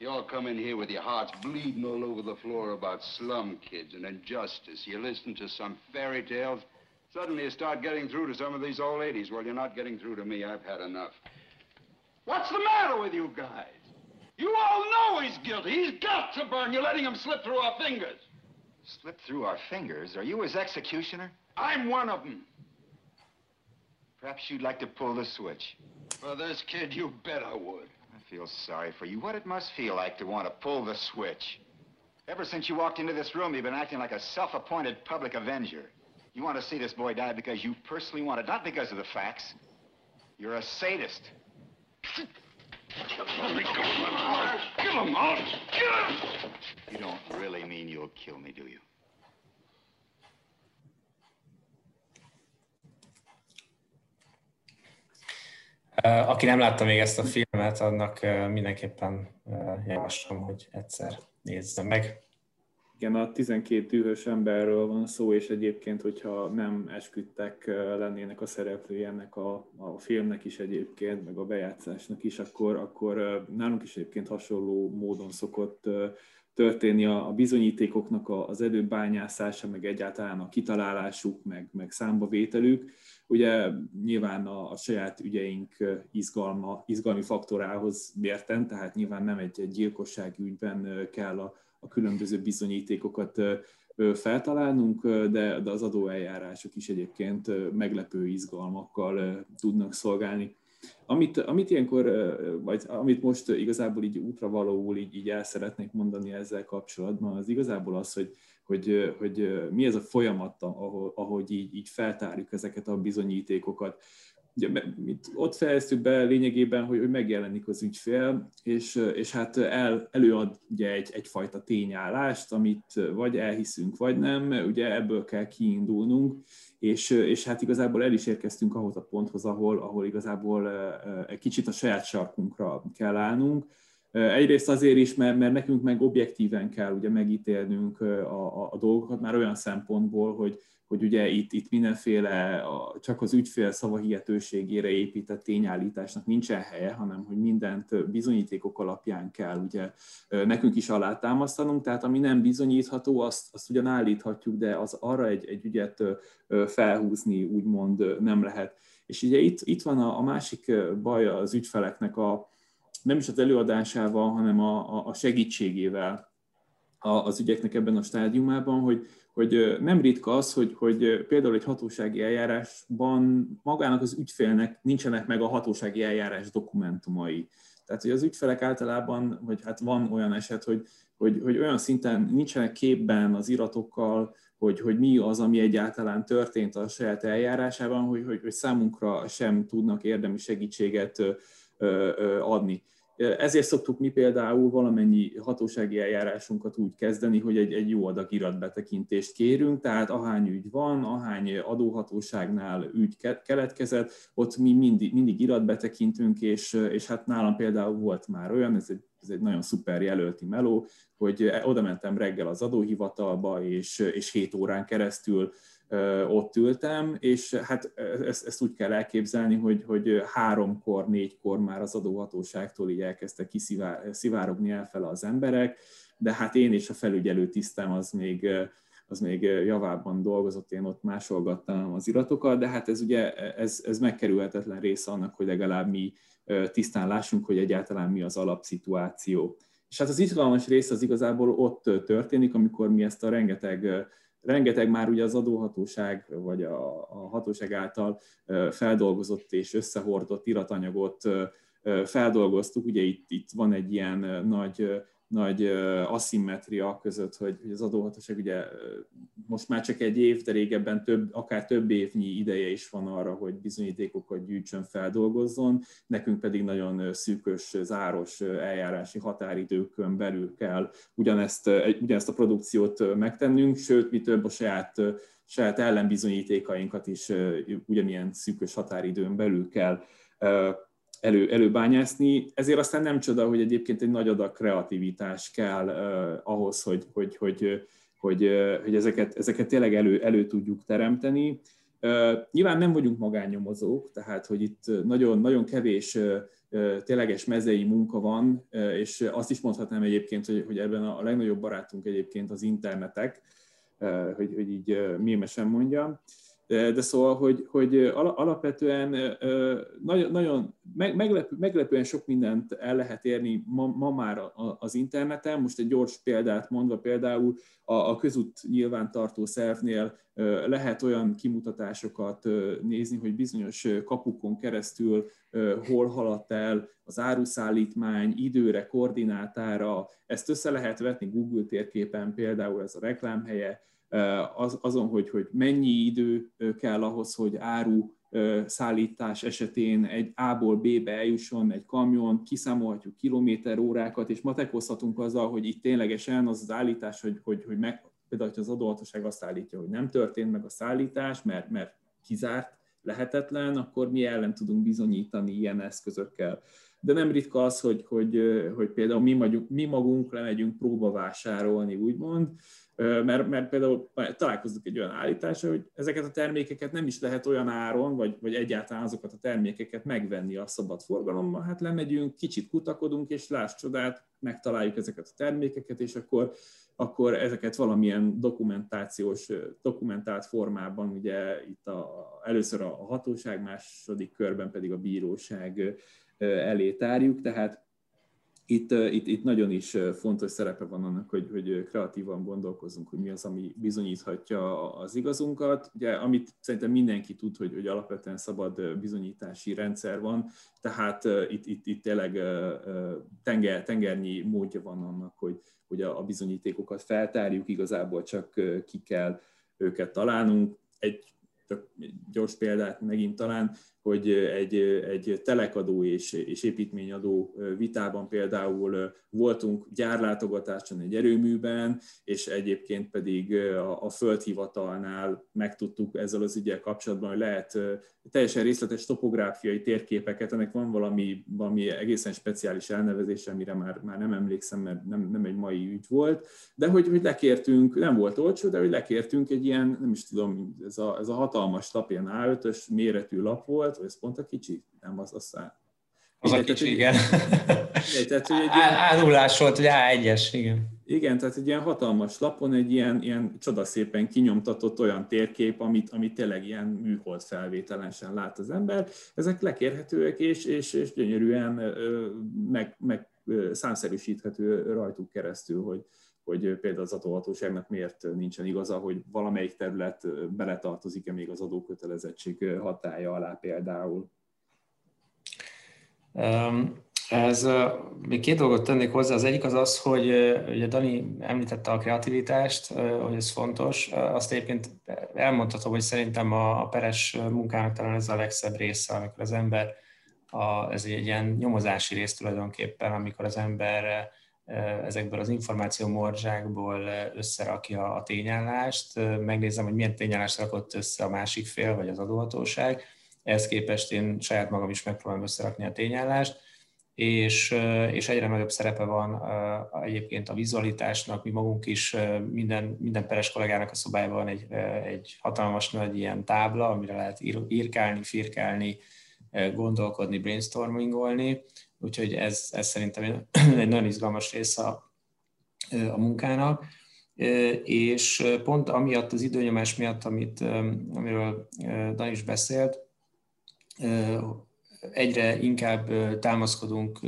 You all come in here with your hearts bleeding all over the floor about slum kids and injustice. You listen to some fairy tales. Suddenly you start getting through to some of these old ladies. Well, you're not getting through to me. I've had enough. What's the matter with you guys? You all know he's guilty. He's got to burn. You're letting him slip through our fingers. Slip through our fingers. Are you his executioner? I'm one of them. Perhaps you'd like to pull the switch. For this kid, you bet I would. I feel sorry for you. What it must feel like to want to pull the switch. Ever since you walked into this room, you've been acting like a self-appointed public avenger. You want to see this boy die because you personally want it, not because of the facts. You're a sadist. Kill him, I'll kill him! You don't really mean you'll kill me, do you? Aki nem látta még ezt a filmet, annak mindenképpen javaslom, hogy egyszer nézze meg. Igen, a 12 dühös emberről van szó, és egyébként, hogyha nem esküdtek lennének a szereplői ennek a, a filmnek is egyébként, meg a bejátszásnak is, akkor, akkor nálunk is egyébként hasonló módon szokott történni a, a bizonyítékoknak az előbányászása, meg egyáltalán a kitalálásuk, meg, meg számbavételük. Ugye nyilván a, a saját ügyeink izgalma, izgalmi faktorához mérten, tehát nyilván nem egy, egy gyilkossági ügyben kell a, a különböző bizonyítékokat feltalálnunk, de, de az adóeljárások is egyébként meglepő izgalmakkal tudnak szolgálni. Amit, amit ilyenkor, vagy amit most igazából így útravalóul így, így el szeretnék mondani ezzel kapcsolatban, az igazából az, hogy, hogy, hogy mi ez a folyamat, ahogy így, így feltárjuk ezeket a bizonyítékokat. Ugye, mit ott fejeztük be lényegében, hogy, hogy megjelenik az ügyfél, és, és hát el, előad ugye egy, egyfajta tényállást, amit vagy elhiszünk, vagy nem, ugye ebből kell kiindulnunk, és, és hát igazából el is érkeztünk ahhoz a ponthoz, ahol, ahol igazából egy kicsit a saját sarkunkra kell állnunk. Egyrészt azért is, mert, mert nekünk meg objektíven kell ugye megítélnünk a, a, a dolgokat, már olyan szempontból, hogy, hogy ugye itt, itt mindenféle a, csak az ügyfél szavahihetőségére épített tényállításnak nincsen helye, hanem hogy mindent bizonyítékok alapján kell ugye nekünk is alátámasztanunk, tehát ami nem bizonyítható, azt, azt ugyan állíthatjuk, de az arra egy, egy ügyet felhúzni úgymond nem lehet. És ugye itt, itt van a, a másik baj az ügyfeleknek a, nem is az előadásával, hanem a, a, segítségével az ügyeknek ebben a stádiumában, hogy, hogy nem ritka az, hogy, hogy például egy hatósági eljárásban magának az ügyfélnek nincsenek meg a hatósági eljárás dokumentumai. Tehát, hogy az ügyfelek általában, vagy hát van olyan eset, hogy, hogy, hogy olyan szinten nincsenek képben az iratokkal, hogy, hogy mi az, ami egyáltalán történt a saját eljárásában, hogy, hogy, hogy számunkra sem tudnak érdemi segítséget adni. Ezért szoktuk mi például valamennyi hatósági eljárásunkat úgy kezdeni, hogy egy, egy jó adag iratbetekintést kérünk, tehát ahány ügy van, ahány adóhatóságnál ügy keletkezett, ott mi mindig, mindig iratbetekintünk, és, és hát nálam például volt már olyan, ez egy, ez egy nagyon szuper jelölti meló, hogy oda mentem reggel az adóhivatalba, és, és 7 órán keresztül ott ültem, és hát ezt, ezt úgy kell elképzelni, hogy, hogy háromkor, négykor már az adóhatóságtól így elkezdtek kiszivárogni elfele az emberek, de hát én és a felügyelő tisztem az még, az még javában dolgozott, én ott másolgattam az iratokat, de hát ez ugye ez, ez megkerülhetetlen része annak, hogy legalább mi tisztán lássunk, hogy egyáltalán mi az alapszituáció. És hát az izgalmas rész az igazából ott történik, amikor mi ezt a rengeteg rengeteg már ugye az adóhatóság vagy a, a hatóság által feldolgozott és összehordott iratanyagot feldolgoztuk. Ugye itt, itt van egy ilyen nagy nagy aszimmetria között, hogy, az adóhatóság ugye most már csak egy év, de régebben több, akár több évnyi ideje is van arra, hogy bizonyítékokat gyűjtsön, feldolgozzon, nekünk pedig nagyon szűkös, záros eljárási határidőkön belül kell ugyanezt, ugyanezt a produkciót megtennünk, sőt, mi több a saját saját ellenbizonyítékainkat is ugyanilyen szűkös határidőn belül kell elő, előbányászni. Ezért aztán nem csoda, hogy egyébként egy nagy adag kreativitás kell uh, ahhoz, hogy, hogy, hogy, hogy, uh, hogy ezeket, ezeket tényleg elő, elő tudjuk teremteni. Uh, nyilván nem vagyunk magánnyomozók, tehát hogy itt nagyon, nagyon kevés uh, tényleges mezei munka van, és azt is mondhatnám egyébként, hogy, hogy ebben a legnagyobb barátunk egyébként az internetek, hogy, hogy így mémesen mondjam de szóval, hogy, hogy alapvetően nagyon, nagyon meglepő, meglepően sok mindent el lehet érni ma, ma már az interneten. Most egy gyors példát mondva, például a, a közút nyilvántartó szervnél lehet olyan kimutatásokat nézni, hogy bizonyos kapukon keresztül hol haladt el az áruszállítmány időre, koordinátára. Ezt össze lehet vetni Google térképen, például ez a reklámhelye, az, azon, hogy, hogy mennyi idő kell ahhoz, hogy áru szállítás esetén egy A-ból B-be eljusson egy kamion, kiszámolhatjuk kilométer órákat, és matekozhatunk azzal, hogy itt ténylegesen az az állítás, hogy, hogy, hogy meg, például, az adóhatóság azt állítja, hogy nem történt meg a szállítás, mert, mert kizárt, lehetetlen, akkor mi ellen tudunk bizonyítani ilyen eszközökkel. De nem ritka az, hogy, hogy, hogy például mi, magunk, mi magunk lemegyünk próbavásárolni, úgymond, mert, mert például találkozunk egy olyan állítása, hogy ezeket a termékeket nem is lehet olyan áron, vagy, vagy egyáltalán azokat a termékeket megvenni a szabad forgalomban, hát lemegyünk, kicsit kutakodunk, és láss csodát, megtaláljuk ezeket a termékeket, és akkor, akkor ezeket valamilyen dokumentációs, dokumentált formában, ugye itt a, először a hatóság, második körben pedig a bíróság elé tárjuk, tehát itt, itt, itt nagyon is fontos szerepe van annak, hogy, hogy kreatívan gondolkozunk, hogy mi az, ami bizonyíthatja az igazunkat. Ugye, amit szerintem mindenki tud, hogy, hogy alapvetően szabad bizonyítási rendszer van, tehát itt, itt, itt tényleg tenger, tengernyi módja van annak, hogy, hogy a bizonyítékokat feltárjuk, igazából csak ki kell őket találnunk. Egy gyors példát megint talán, hogy egy, egy telekadó és, és építményadó vitában például voltunk gyárlátogatáson egy erőműben, és egyébként pedig a, a földhivatalnál megtudtuk ezzel az ügyel kapcsolatban, hogy lehet teljesen részletes topográfiai térképeket, ennek van valami, valami egészen speciális elnevezés, amire már, már nem emlékszem, mert nem, nem egy mai ügy volt, de hogy, hogy lekértünk, nem volt olcsó, de hogy lekértünk egy ilyen, nem is tudom, ez a, ez a hatalmas lap, ilyen A5-ös méretű lap volt, vagy ez pont a kicsi? Nem, az aztán az a kicsi, igen. tehát, hogy egy ilyen... A0-ás volt, hogy A1-es, igen. Igen, tehát egy ilyen hatalmas lapon egy ilyen, ilyen csodaszépen kinyomtatott olyan térkép, amit, amit tényleg ilyen műhold felvételensen lát az ember. Ezek lekérhetőek, és, és, és gyönyörűen meg, meg számszerűsíthető rajtuk keresztül, hogy, hogy például az adóhatóságnak miért nincsen igaza, hogy valamelyik terület beletartozik-e még az adókötelezettség hatája alá például. Ez még két dolgot tennék hozzá. Az egyik az az, hogy ugye Dani említette a kreativitást, hogy ez fontos. Azt egyébként elmondhatom, hogy szerintem a, peres munkának talán ez a legszebb része, amikor az ember, a, ez egy ilyen nyomozási rész tulajdonképpen, amikor az ember ezekből az információ morzsákból összerakja a tényállást, megnézem, hogy milyen tényállást rakott össze a másik fél, vagy az adóhatóság. Ehhez képest én saját magam is megpróbálom összerakni a tényállást, és, és egyre nagyobb szerepe van egyébként a vizualitásnak, mi magunk is, minden, minden peres kollégának a szobájában egy, egy hatalmas nagy ilyen tábla, amire lehet írkálni, firkálni, gondolkodni, brainstormingolni, úgyhogy ez, ez szerintem egy [CLEARS THROAT] nagyon izgalmas része a, a munkának, és pont amiatt, az időnyomás miatt, amit, amiről Dan is beszélt, egyre inkább támaszkodunk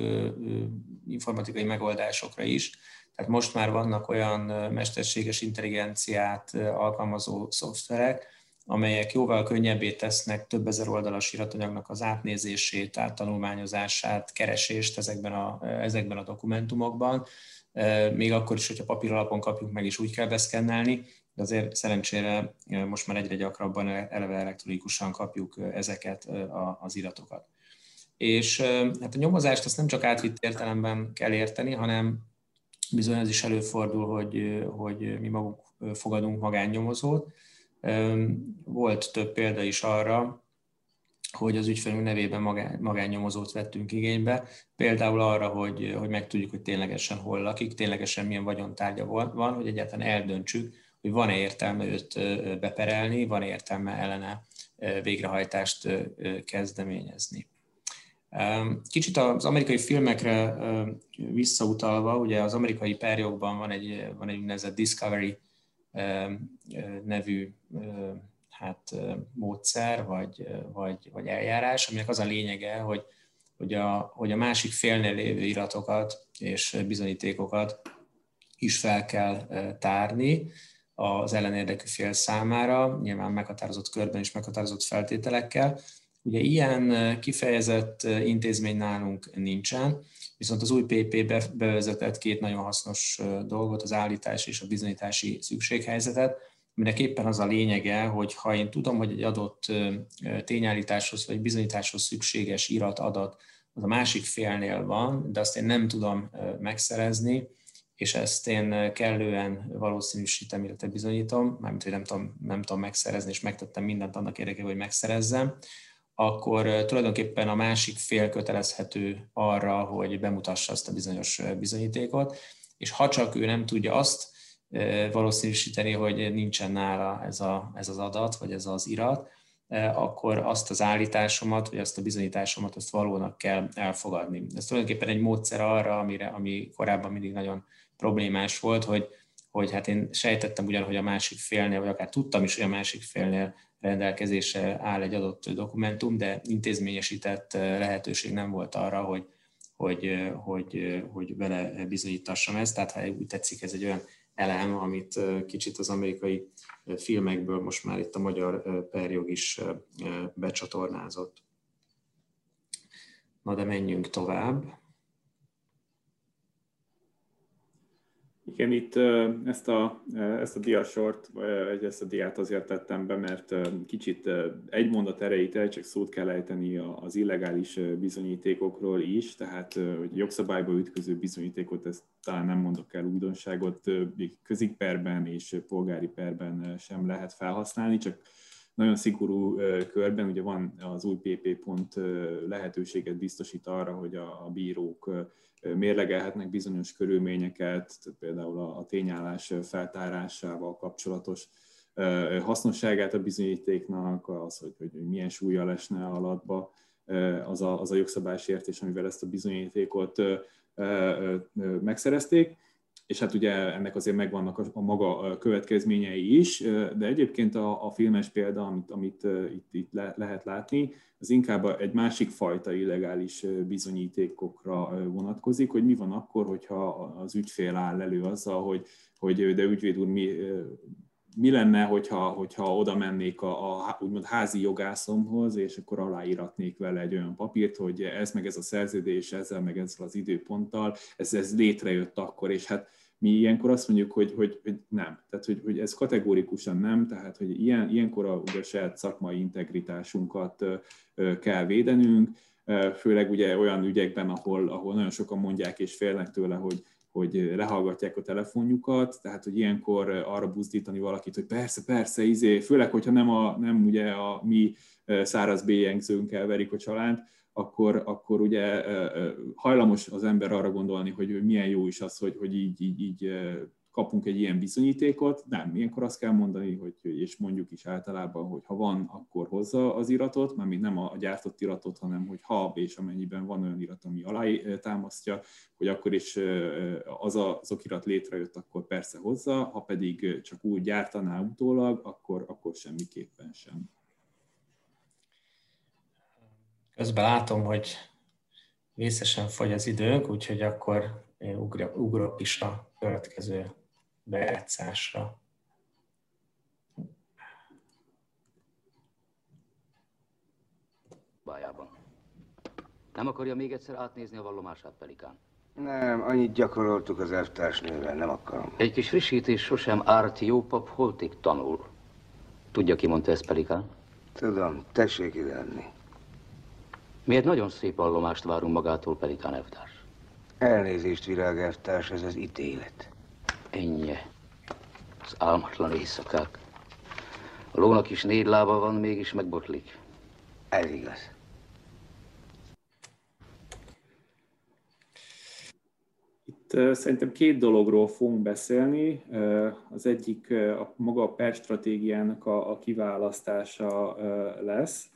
informatikai megoldásokra is. Tehát most már vannak olyan mesterséges intelligenciát alkalmazó szoftverek, amelyek jóval könnyebbé tesznek több ezer oldalas iratanyagnak az átnézését, áttanulmányozását, keresést ezekben a, ezekben a dokumentumokban. Még akkor is, hogyha papír alapon kapjuk meg, és úgy kell beszkennelni, de azért szerencsére most már egyre gyakrabban eleve elektronikusan kapjuk ezeket az iratokat. És hát a nyomozást azt nem csak átvitt értelemben kell érteni, hanem bizony az is előfordul, hogy, hogy mi magunk fogadunk magánnyomozót. Volt több példa is arra, hogy az ügyfelünk nevében magánnyomozót vettünk igénybe, például arra, hogy, hogy megtudjuk, hogy ténylegesen hol lakik, ténylegesen milyen vagyontárgya van, hogy egyáltalán eldöntsük, hogy van-e értelme őt beperelni, van-e értelme ellene végrehajtást kezdeményezni. Kicsit az amerikai filmekre visszautalva, ugye az amerikai perjogban van egy, van egy úgynevezett Discovery nevű hát, módszer vagy, vagy, vagy eljárás, aminek az a lényege, hogy, hogy, a, hogy a másik félnél lévő iratokat és bizonyítékokat is fel kell tárni az ellenérdekű fél számára, nyilván meghatározott körben és meghatározott feltételekkel, Ugye ilyen kifejezett intézmény nálunk nincsen, viszont az új PP bevezetett két nagyon hasznos dolgot, az állítás és a bizonyítási szükséghelyzetet, aminek éppen az a lényege, hogy ha én tudom, hogy egy adott tényállításhoz vagy bizonyításhoz szükséges irat, adat az a másik félnél van, de azt én nem tudom megszerezni, és ezt én kellően valószínűsítem, illetve bizonyítom, mármint, hogy nem tudom, nem tudom megszerezni, és megtettem mindent annak érdekében, hogy megszerezzem, akkor tulajdonképpen a másik fél kötelezhető arra, hogy bemutassa azt a bizonyos bizonyítékot, és ha csak ő nem tudja azt valószínűsíteni, hogy nincsen nála ez, a, ez az adat, vagy ez az irat, akkor azt az állításomat, vagy azt a bizonyításomat, azt valónak kell elfogadni. Ez tulajdonképpen egy módszer arra, amire, ami korábban mindig nagyon problémás volt, hogy, hogy hát én sejtettem ugyan, hogy a másik félnél, vagy akár tudtam is, hogy a másik félnél rendelkezésre áll egy adott dokumentum, de intézményesített lehetőség nem volt arra, hogy, hogy, hogy, hogy vele bizonyítassam ezt. Tehát ha úgy tetszik, ez egy olyan elem, amit kicsit az amerikai filmekből most már itt a magyar perjog is becsatornázott. Na de menjünk tovább. Igen, itt ezt a, ezt a diasort, vagy ezt a diát azért tettem be, mert kicsit egy mondat erejéig csak szót kell ejteni az illegális bizonyítékokról is, tehát hogy jogszabályba ütköző bizonyítékot, ezt talán nem mondok el újdonságot, közikperben és polgári perben sem lehet felhasználni, csak nagyon szigorú körben, ugye van az új PP pont lehetőséget biztosít arra, hogy a, a bírók mérlegelhetnek bizonyos körülményeket, például a tényállás feltárásával kapcsolatos hasznosságát a bizonyítéknak, az, hogy, hogy milyen súlya lesne alatba, az a, az a jogszabálysértés, amivel ezt a bizonyítékot megszerezték és hát ugye ennek azért megvannak a, a maga következményei is, de egyébként a, a filmes példa, amit, amit itt, itt le, lehet látni, az inkább egy másik fajta illegális bizonyítékokra vonatkozik, hogy mi van akkor, hogyha az ügyfél áll elő azzal, hogy, hogy de ügyvéd úr, mi, mi lenne, hogyha, hogyha oda mennék a, a úgymond házi jogászomhoz, és akkor aláíratnék vele egy olyan papírt, hogy ez meg ez a szerződés, ezzel meg ezzel az időponttal, ez, ez létrejött akkor, és hát mi ilyenkor azt mondjuk, hogy, hogy, hogy nem. Tehát, hogy, hogy ez kategórikusan nem, tehát, hogy ilyen, ilyenkor a, ugye a saját szakmai integritásunkat kell védenünk, főleg ugye olyan ügyekben, ahol, ahol nagyon sokan mondják és félnek tőle, hogy, hogy lehallgatják a telefonjukat, tehát hogy ilyenkor arra buzdítani valakit, hogy persze, persze, izé, főleg, hogyha nem, a, nem ugye a mi száraz bélyegzőnkkel verik a csalánt, akkor, akkor ugye hajlamos az ember arra gondolni, hogy milyen jó is az, hogy, hogy így, így, így kapunk egy ilyen bizonyítékot. Nem, ilyenkor azt kell mondani, hogy, és mondjuk is általában, hogy ha van, akkor hozza az iratot, mert nem a gyártott iratot, hanem hogy ha és amennyiben van olyan irat, ami alá támasztja, hogy akkor is az az okirat létrejött, akkor persze hozza, ha pedig csak úgy gyártaná utólag, akkor, akkor semmiképpen sem. Közben látom, hogy vészesen fogy az időnk, úgyhogy akkor ugrok, ugrok is a következő bejátszásra. Bájában. Nem akarja még egyszer átnézni a vallomását, Pelikán? Nem, annyit gyakoroltuk az elvtársnővel, nem akarom. Egy kis frissítés sosem árt, jó pap holtig tanul. Tudja, ki mondta ezt, Pelikán? Tudom, tessék ide enni. Mi egy nagyon szép vallomást várunk magától, Pelikán elvtárs. Elnézést, virág elvtárs, ez az ítélet. Ennyi. Az álmatlan éjszakák. A lónak is négy lába van, mégis megbotlik. Ez igaz. Itt szerintem két dologról fogunk beszélni. Az egyik a maga a per stratégiának a, a kiválasztása lesz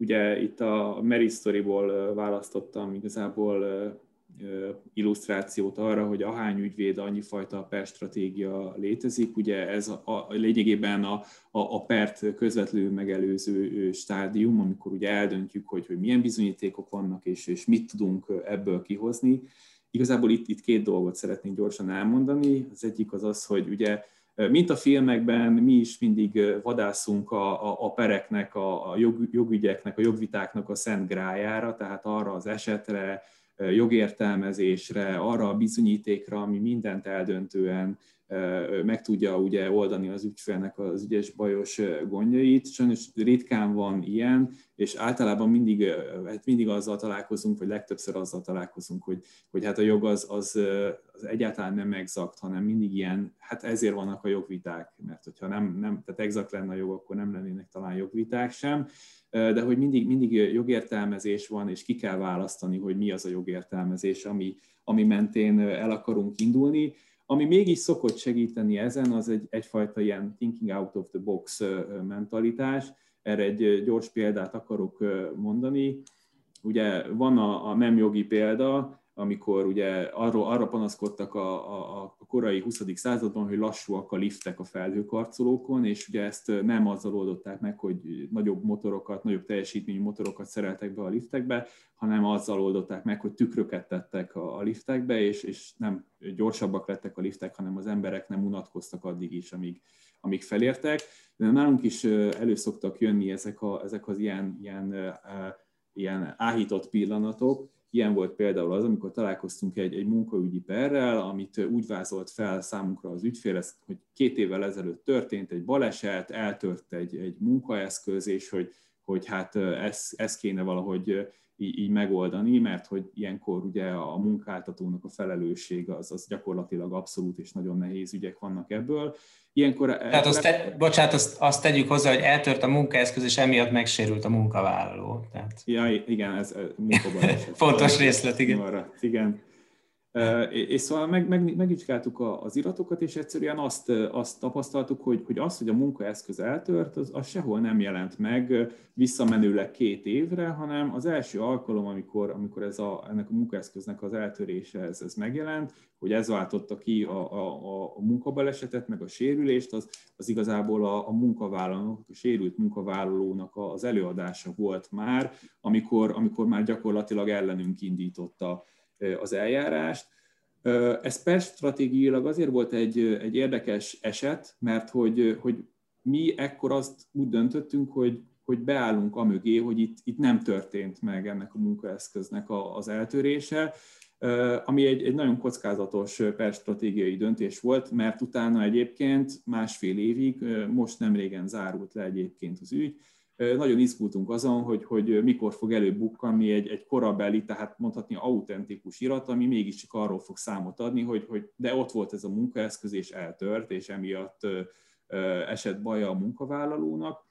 Ugye itt a Mary Storyból választottam igazából illusztrációt arra, hogy ahány ügyvéd, annyi fajta per stratégia létezik. Ugye ez a, a lényegében a, a, a pert közvetlenül megelőző stádium, amikor ugye eldöntjük, hogy, hogy milyen bizonyítékok vannak, és, és mit tudunk ebből kihozni. Igazából itt, itt két dolgot szeretnék gyorsan elmondani. Az egyik az az, hogy ugye mint a filmekben, mi is mindig vadászunk a, a, a pereknek, a, a jog, jogügyeknek, a jogvitáknak a szent grájára, tehát arra az esetre, jogértelmezésre, arra a bizonyítékra, ami mindent eldöntően meg tudja ugye oldani az ügyfélnek az ügyes bajos gondjait. Sajnos ritkán van ilyen, és általában mindig, hát mindig azzal találkozunk, vagy legtöbbször azzal találkozunk, hogy, hogy hát a jog az, az, az egyáltalán nem exakt, hanem mindig ilyen, hát ezért vannak a jogviták, mert hogyha nem, nem tehát exakt lenne a jog, akkor nem lennének talán jogviták sem, de hogy mindig, mindig jogértelmezés van, és ki kell választani, hogy mi az a jogértelmezés, ami, ami mentén el akarunk indulni ami mégis szokott segíteni ezen, az egy, egyfajta ilyen thinking out of the box mentalitás. Erre egy gyors példát akarok mondani. Ugye van a, a nem jogi példa, amikor ugye arról, arra panaszkodtak a, a, a korai 20. században, hogy lassúak a liftek a felhőkarcolókon, és ugye ezt nem azzal oldották meg, hogy nagyobb motorokat, nagyobb teljesítményű motorokat szereltek be a liftekbe, hanem azzal oldották meg, hogy tükröket tettek a, liftekbe, és, és nem gyorsabbak lettek a liftek, hanem az emberek nem unatkoztak addig is, amíg, amíg felértek. De nálunk is elő szoktak jönni ezek, a, ezek az ilyen, ilyen, ilyen áhított pillanatok, Ilyen volt például az, amikor találkoztunk egy, egy munkaügyi perrel, amit úgy vázolt fel számunkra az ügyfél, hogy két évvel ezelőtt történt egy baleset, eltört egy, egy munkaeszköz, és hogy, hogy hát ez, ez kéne valahogy így, így megoldani, mert hogy ilyenkor ugye a munkáltatónak a felelőssége az, az gyakorlatilag abszolút és nagyon nehéz ügyek vannak ebből. Ilyenkor, Tehát azt, te, bocsánat, azt, azt tegyük hozzá, hogy eltört a munkaeszköz, és emiatt megsérült a munkavállaló. Tehát... Ja, igen, ez munkabaleset. [LAUGHS] Fontos részlet, igen. Maradt, igen. És szóval meg, meg, megvizsgáltuk az iratokat, és egyszerűen azt, azt tapasztaltuk, hogy, hogy az, hogy a munkaeszköz eltört, az, az sehol nem jelent meg visszamenőleg két évre, hanem az első alkalom, amikor, amikor ez a, ennek a munkaeszköznek az eltörése ez, ez megjelent, hogy ez váltotta ki a, a, a munkabalesetet, meg a sérülést, az, az igazából a, a munkavállalónak, a sérült munkavállalónak az előadása volt már, amikor, amikor már gyakorlatilag ellenünk indította az eljárást. Ez persze stratégiailag azért volt egy, egy érdekes eset, mert hogy, hogy mi ekkor azt úgy döntöttünk, hogy, hogy beállunk a mögé, hogy itt, itt nem történt meg ennek a munkaeszköznek az eltörése, ami egy, egy nagyon kockázatos stratégiai döntés volt, mert utána egyébként másfél évig, most nem régen zárult le egyébként az ügy, nagyon izgultunk azon, hogy, hogy mikor fog előbukkanni egy, egy korabeli, tehát mondhatni autentikus irat, ami mégiscsak arról fog számot adni, hogy, hogy de ott volt ez a munkaeszköz, és eltört, és emiatt esett baja a munkavállalónak.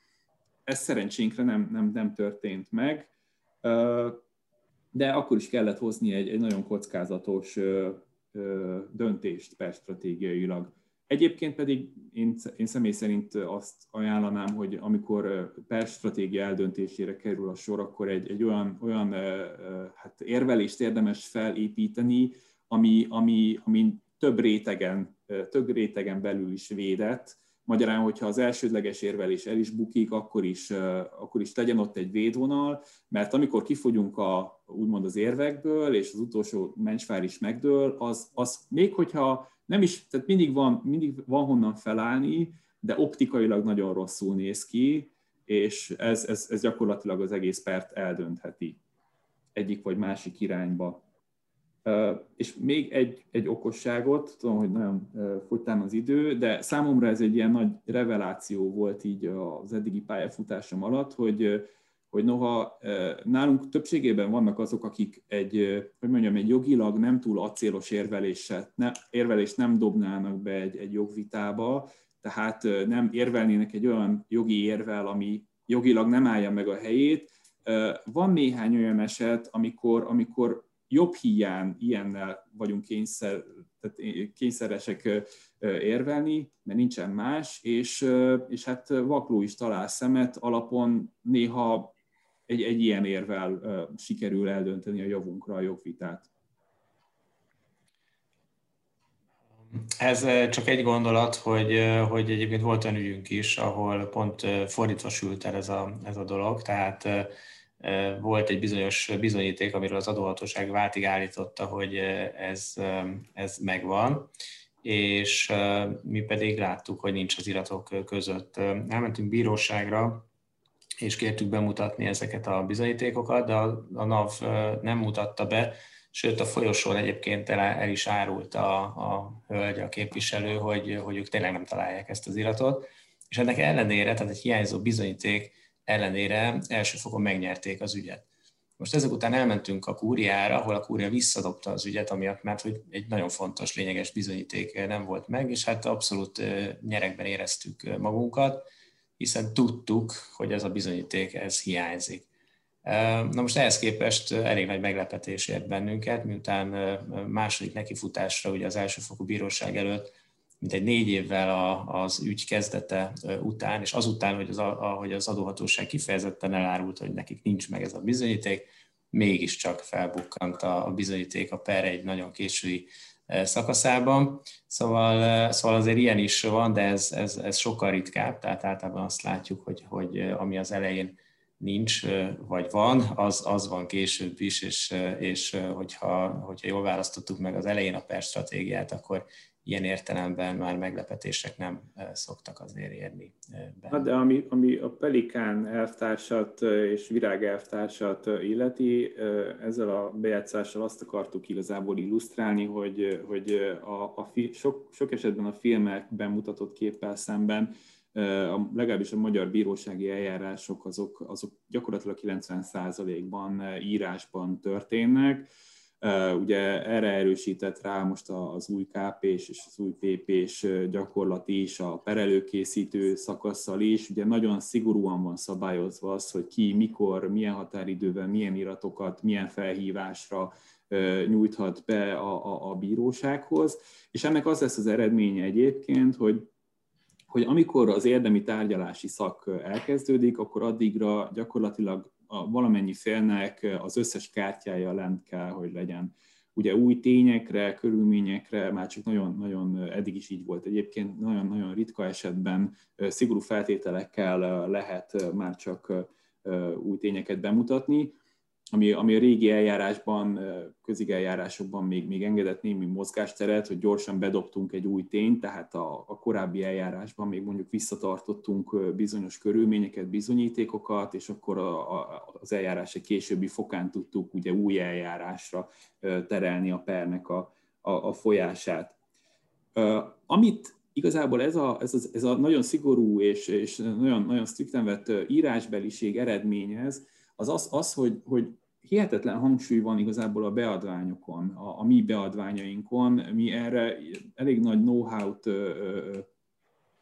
Ez szerencsénkre nem, nem, nem történt meg, de akkor is kellett hozni egy, egy nagyon kockázatos döntést perstratégiailag. Egyébként pedig én, én személy szerint azt ajánlanám, hogy amikor per stratégia eldöntésére kerül a sor, akkor egy, egy olyan, olyan hát érvelést érdemes felépíteni, ami, ami, ami több rétegen, több rétegen belül is védett. Magyarán, hogyha az elsődleges érvelés el is bukik, akkor is, akkor is legyen ott egy védvonal, mert amikor kifogyunk a, úgymond az érvekből, és az utolsó mencsvár is megdől, az, az még hogyha nem is, tehát mindig van, mindig van honnan felállni, de optikailag nagyon rosszul néz ki, és ez, ez, ez gyakorlatilag az egész pert eldöntheti egyik vagy másik irányba. És még egy, egy okosságot, tudom, hogy nagyon fogytán az idő, de számomra ez egy ilyen nagy reveláció volt így az eddigi pályafutásom alatt, hogy hogy noha nálunk többségében vannak azok, akik egy, hogy mondjam, egy jogilag nem túl acélos érveléset, ne, érvelést nem dobnának be egy, egy jogvitába, tehát nem érvelnének egy olyan jogi érvel, ami jogilag nem állja meg a helyét. Van néhány olyan eset, amikor, amikor jobb hiány ilyennel vagyunk kényszer, tehát kényszeresek érvelni, mert nincsen más, és, és hát vakló is talál szemet, alapon néha egy, egy ilyen érvel sikerül eldönteni a javunkra a jogvitát. Ez csak egy gondolat, hogy, hogy egyébként volt olyan ügyünk is, ahol pont fordítva sült el ez a, ez a dolog, tehát volt egy bizonyos bizonyíték, amiről az adóhatóság váltig állította, hogy ez, ez megvan, és mi pedig láttuk, hogy nincs az iratok között. Elmentünk bíróságra, és kértük bemutatni ezeket a bizonyítékokat, de a, a NAV nem mutatta be, sőt a folyosón egyébként el, el is árult a, a hölgy, a képviselő, hogy, hogy ők tényleg nem találják ezt az iratot, és ennek ellenére, tehát egy hiányzó bizonyíték ellenére első fokon megnyerték az ügyet. Most ezek után elmentünk a kúriára, ahol a kúria visszadobta az ügyet, amiatt mert hogy egy nagyon fontos, lényeges bizonyíték nem volt meg, és hát abszolút nyerekben éreztük magunkat hiszen tudtuk, hogy ez a bizonyíték, ez hiányzik. Na most ehhez képest elég nagy meglepetés ért bennünket, miután második nekifutásra ugye az elsőfokú bíróság előtt, mint egy négy évvel az ügy kezdete után, és azután, hogy az, ahogy az adóhatóság kifejezetten elárult, hogy nekik nincs meg ez a bizonyíték, mégiscsak felbukkant a bizonyíték a per egy nagyon késői szakaszában. Szóval, szóval azért ilyen is van, de ez, ez, ez sokkal ritkább, tehát általában azt látjuk, hogy, hogy ami az elején nincs, vagy van, az, az van később is, és, és hogyha, hogyha jól választottuk meg az elején a per stratégiát, akkor ilyen értelemben már meglepetések nem szoktak azért érni. Benne. Hát de ami, ami a Pelikán elvtársat és Virág elvtársat illeti, ezzel a bejátszással azt akartuk igazából illusztrálni, hogy, hogy a, a fi, sok, sok esetben a filmek bemutatott képpel szemben a, legalábbis a magyar bírósági eljárások azok, azok gyakorlatilag 90%-ban írásban történnek, Ugye erre erősített rá most az új kp és az új pp gyakorlat is, a perelőkészítő szakasszal is. Ugye nagyon szigorúan van szabályozva az, hogy ki, mikor, milyen határidővel, milyen iratokat, milyen felhívásra nyújthat be a, a, a bírósághoz. És ennek az lesz az eredménye egyébként, hogy hogy amikor az érdemi tárgyalási szak elkezdődik, akkor addigra gyakorlatilag a valamennyi félnek az összes kártyája lent kell, hogy legyen. Ugye új tényekre, körülményekre már csak nagyon-nagyon eddig is így volt. Egyébként nagyon-nagyon ritka esetben szigorú feltételekkel lehet már csak új tényeket bemutatni ami, ami a régi eljárásban, közigeljárásokban még, még engedett némi mozgásteret, hogy gyorsan bedobtunk egy új tényt, tehát a, a korábbi eljárásban még mondjuk visszatartottunk bizonyos körülményeket, bizonyítékokat, és akkor a, a, az eljárás egy későbbi fokán tudtuk ugye új eljárásra terelni a pernek a, a, a folyását. Amit igazából ez a, ez, a, ez a nagyon szigorú és, és nagyon, nagyon strikten vett írásbeliség eredményez, az az, az hogy, hogy hihetetlen hangsúly van igazából a beadványokon, a, a mi beadványainkon. Mi erre elég nagy know-how-t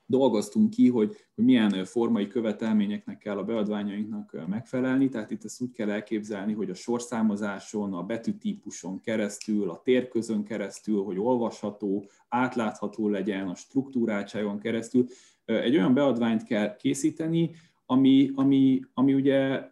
dolgoztunk ki, hogy, hogy milyen formai követelményeknek kell a beadványainknak megfelelni, tehát itt ezt úgy kell elképzelni, hogy a sorszámozáson, a betűtípuson keresztül, a térközön keresztül, hogy olvasható, átlátható legyen, a struktúráltságon keresztül. Egy olyan beadványt kell készíteni, ami, ami, ami ugye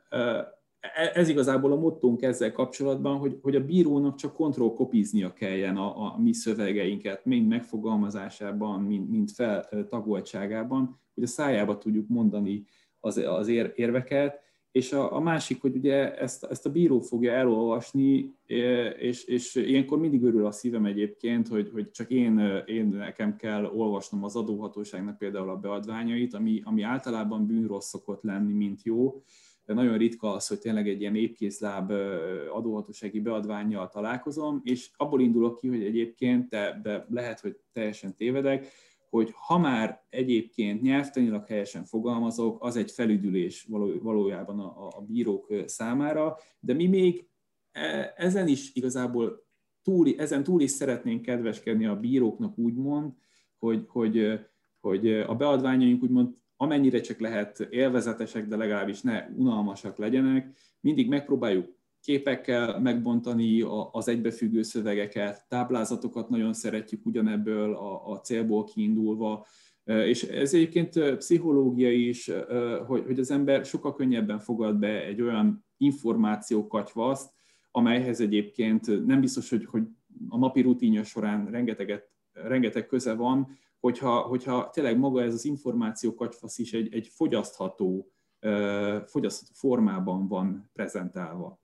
ez igazából a mottónk ezzel kapcsolatban, hogy, hogy a bírónak csak kontrollkopiznia kelljen a, a mi szövegeinket, mind megfogalmazásában, mind, mind feltagoltságában, hogy a szájába tudjuk mondani az, az ér, érveket, és a, a másik, hogy ugye ezt, ezt a bíró fogja elolvasni, e, és, és ilyenkor mindig örül a szívem egyébként, hogy, hogy csak én, én nekem kell olvasnom az adóhatóságnak például a beadványait, ami, ami általában bűnrossz szokott lenni, mint jó, nagyon ritka az, hogy tényleg egy ilyen épkézláb adóhatósági beadványjal találkozom, és abból indulok ki, hogy egyébként, de, de lehet, hogy teljesen tévedek, hogy ha már egyébként nyelvtanilag helyesen fogalmazok, az egy felüdülés való, valójában a, a bírók számára, de mi még e, ezen is igazából túl, ezen túl is szeretnénk kedveskedni a bíróknak úgymond, hogy, hogy, hogy a beadványaink úgymond amennyire csak lehet élvezetesek, de legalábbis ne unalmasak legyenek. Mindig megpróbáljuk képekkel megbontani az egybefüggő szövegeket, táblázatokat nagyon szeretjük ugyanebből a, célból kiindulva, és ez egyébként pszichológia is, hogy, hogy az ember sokkal könnyebben fogad be egy olyan információkatyvaszt, amelyhez egyébként nem biztos, hogy, hogy a napi rutinja során rengeteget, rengeteg köze van, hogyha, hogyha tényleg maga ez az információ kacsfasz is egy, egy fogyasztható, fogyasztható formában van prezentálva.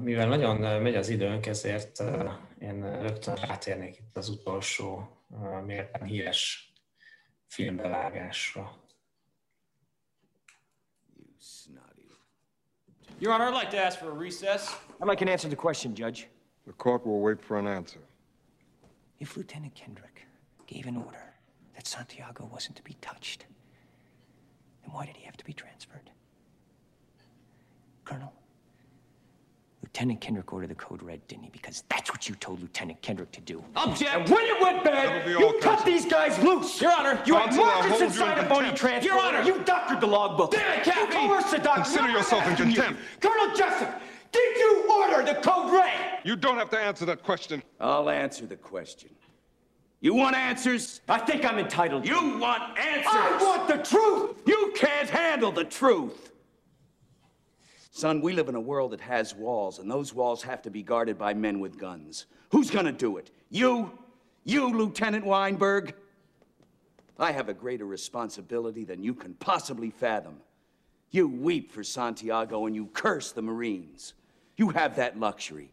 Mivel nagyon megy az időnk, ezért én rögtön rátérnék itt az utolsó mérten híres filmbevágásra. Your Honor, I'd like to ask for a recess. I'd like an answer to the question, Judge. The court will wait for an answer. If Lieutenant Kendrick gave an order that Santiago wasn't to be touched, then why did he have to be transferred? Colonel, Lieutenant Kendrick ordered the code red, didn't he? Because that's what you told Lieutenant Kendrick to do. Object! And when it went bad, you cut these guys loose! Your Honor, you had markers inside a phony transfer. Your Honor, you doctored the logbook. Damn it, Captain! You coerced the doctor. Consider yourself in contempt. Colonel Jessup, did you order the code red? You don't have to answer that question. I'll answer the question. You want answers? I think I'm entitled. You want answers? I want the truth! You can't handle the truth! Son, we live in a world that has walls, and those walls have to be guarded by men with guns. Who's gonna do it? You? You, Lieutenant Weinberg? I have a greater responsibility than you can possibly fathom. You weep for Santiago and you curse the Marines. You have that luxury.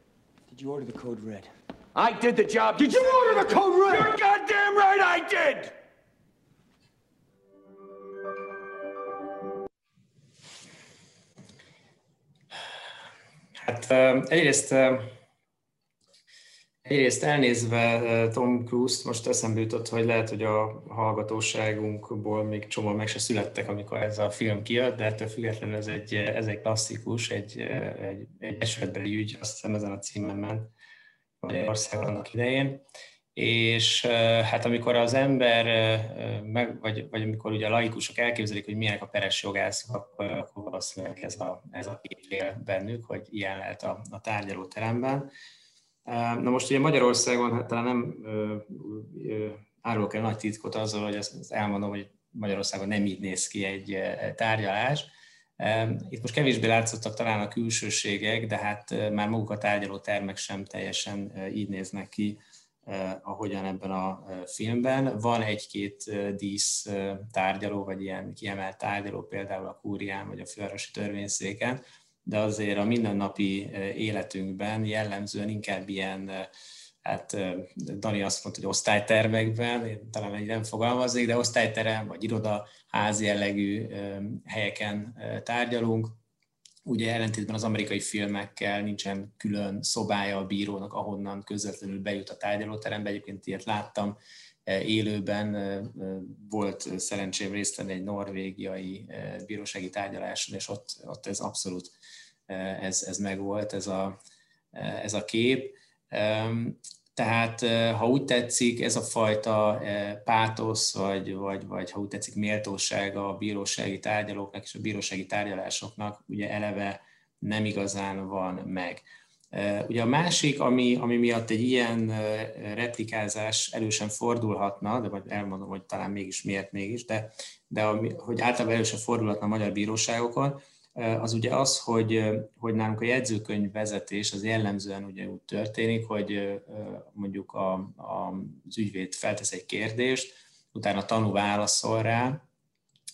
Did you order the code red? I did the job. Did you order the code red? You're goddamn right I did! Hát um, egyrészt, egyrészt elnézve Tom Cruise-t most eszembe jutott, hogy lehet, hogy a hallgatóságunkból még csomó meg se születtek, amikor ez a film kijött, de ettől függetlenül ez egy, ez egy klasszikus, egy, egy, egy esetbeli ügy, azt hiszem ezen a címen ment Magyarországon annak idején és hát amikor az ember, meg, vagy, vagy amikor ugye a laikusok elképzelik, hogy milyenek a peres jogászok, akkor, akkor valószínűleg ez a, ez a kép bennük, hogy ilyen lehet a, a tárgyalóteremben. Na most ugye Magyarországon hát talán nem árulok el nagy titkot azzal, hogy ezt elmondom, hogy Magyarországon nem így néz ki egy tárgyalás. Itt most kevésbé látszottak talán a külsőségek, de hát már maguk a tárgyalótermek sem teljesen így néznek ki, ahogyan ebben a filmben. Van egy-két dísz tárgyaló, vagy ilyen kiemelt tárgyaló, például a kúrián, vagy a fővárosi törvényszéken, de azért a mindennapi életünkben jellemzően inkább ilyen, hát Dani azt mondta, hogy osztálytermekben, én talán egy nem fogalmaznék, de osztályterem, vagy iroda, házi jellegű helyeken tárgyalunk, Ugye ellentétben az amerikai filmekkel nincsen külön szobája a bírónak, ahonnan közvetlenül bejut a tárgyalóterembe. Egyébként ilyet láttam élőben. Volt szerencsém részt venni egy norvégiai bírósági tárgyaláson, és ott, ott ez abszolút ez, ez megvolt, ez a, ez a kép. Tehát, ha úgy tetszik, ez a fajta pátosz, vagy, vagy, vagy ha úgy tetszik, méltóság a bírósági tárgyalóknak és a bírósági tárgyalásoknak ugye eleve nem igazán van meg. Ugye a másik, ami, ami miatt egy ilyen replikázás elősen fordulhatna, de majd elmondom, hogy talán mégis miért mégis, de, de ami, hogy általában elősen fordulhatna a magyar bíróságokon, az ugye az, hogy, hogy nálunk a jegyzőkönyv vezetés az jellemzően ugye úgy történik, hogy mondjuk a, a, az ügyvéd feltesz egy kérdést, utána tanú válaszol rá,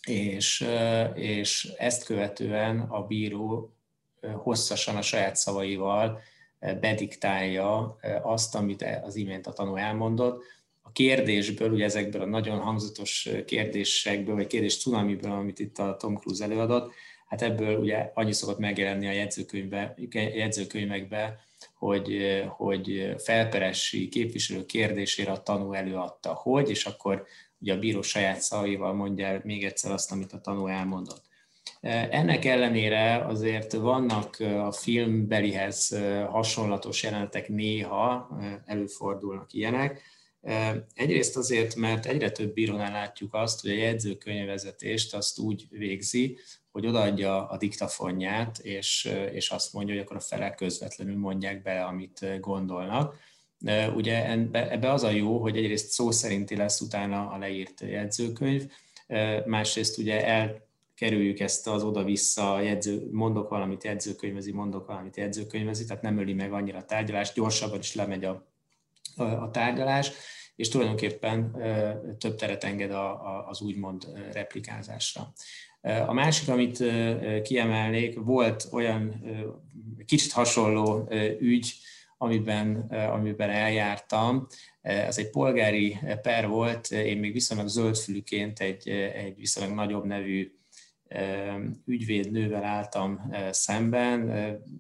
és, és ezt követően a bíró hosszasan a saját szavaival bediktálja azt, amit az imént a tanú elmondott. A kérdésből, ugye ezekből a nagyon hangzatos kérdésekből, vagy kérdés cunamiből, amit itt a Tom Cruise előadott, hát ebből ugye annyi szokott megjelenni a jegyzőkönyvbe, jegyzőkönyvekbe, hogy, hogy felperessi képviselő kérdésére a tanú előadta, hogy, és akkor ugye a bíró saját szavaival mondja még egyszer azt, amit a tanú elmondott. Ennek ellenére azért vannak a filmbelihez hasonlatos jelenetek néha, előfordulnak ilyenek. Egyrészt azért, mert egyre több bírónál látjuk azt, hogy a jegyzőkönyvezetést azt úgy végzi, hogy odaadja a diktafonját, és, és azt mondja, hogy akkor a felek közvetlenül mondják be, amit gondolnak. Ugye ebbe az a jó, hogy egyrészt szó szerinti lesz utána a leírt jegyzőkönyv, másrészt ugye elkerüljük ezt az oda-vissza, jegyző, mondok valamit jegyzőkönyvezi, mondok valamit jegyzőkönyvezi, tehát nem öli meg annyira a tárgyalást, gyorsabban is lemegy a, a, a tárgyalás, és tulajdonképpen több teret enged a, a, az úgymond replikázásra. A másik, amit kiemelnék, volt olyan kicsit hasonló ügy, amiben, amiben eljártam. Ez egy polgári per volt, én még viszonylag zöldfülűként egy, egy viszonylag nagyobb nevű ügyvédnővel álltam szemben,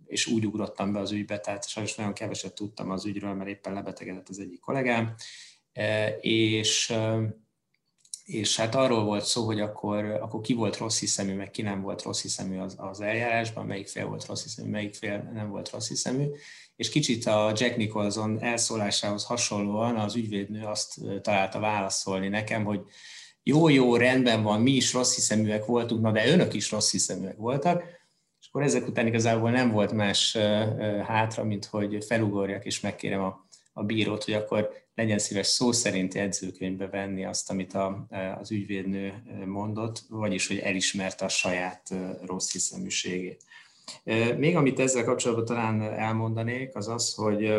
és úgy ugrottam be az ügybe, tehát sajnos nagyon keveset tudtam az ügyről, mert éppen lebetegedett az egyik kollégám, és és hát arról volt szó, hogy akkor, akkor ki volt rossz hiszemű, meg ki nem volt rossz hiszemű az, az eljárásban, melyik fél volt rossz hiszemű, melyik fél nem volt rossz hiszemű, és kicsit a Jack Nicholson elszólásához hasonlóan az ügyvédnő azt találta válaszolni nekem, hogy jó-jó, rendben van, mi is rossz hiszeműek voltunk, na de önök is rossz hiszeműek voltak, és akkor ezek után igazából nem volt más hátra, mint hogy felugorjak és megkérem a, a bírót, hogy akkor legyen szíves szó szerint jegyzőkönyvbe venni azt, amit a, az ügyvédnő mondott, vagyis hogy elismerte a saját rossz hiszeműségét. Még amit ezzel kapcsolatban talán elmondanék, az az, hogy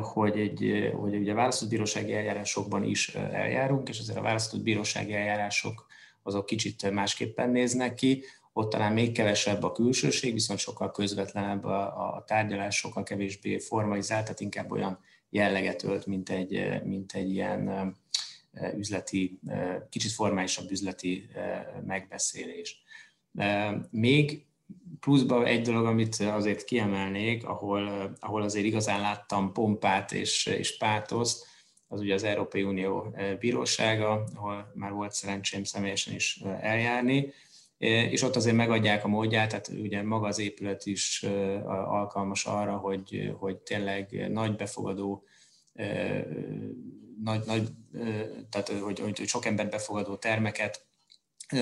hogy, egy, hogy ugye a választott bírósági eljárásokban is eljárunk, és azért a választott bírósági eljárások azok kicsit másképpen néznek ki, ott talán még kevesebb a külsőség, viszont sokkal közvetlenebb a, a tárgyalás, sokkal kevésbé formalizált, tehát inkább olyan jelleget ölt, mint egy, mint egy ilyen üzleti, kicsit formálisabb üzleti megbeszélés. Még pluszban egy dolog, amit azért kiemelnék, ahol, ahol azért igazán láttam pompát és, és pátoszt, az ugye az Európai Unió bírósága, ahol már volt szerencsém személyesen is eljárni, és ott azért megadják a módját, tehát ugye maga az épület is alkalmas arra, hogy, hogy tényleg nagy befogadó, nagy, nagy, tehát hogy, hogy sok ember befogadó termeket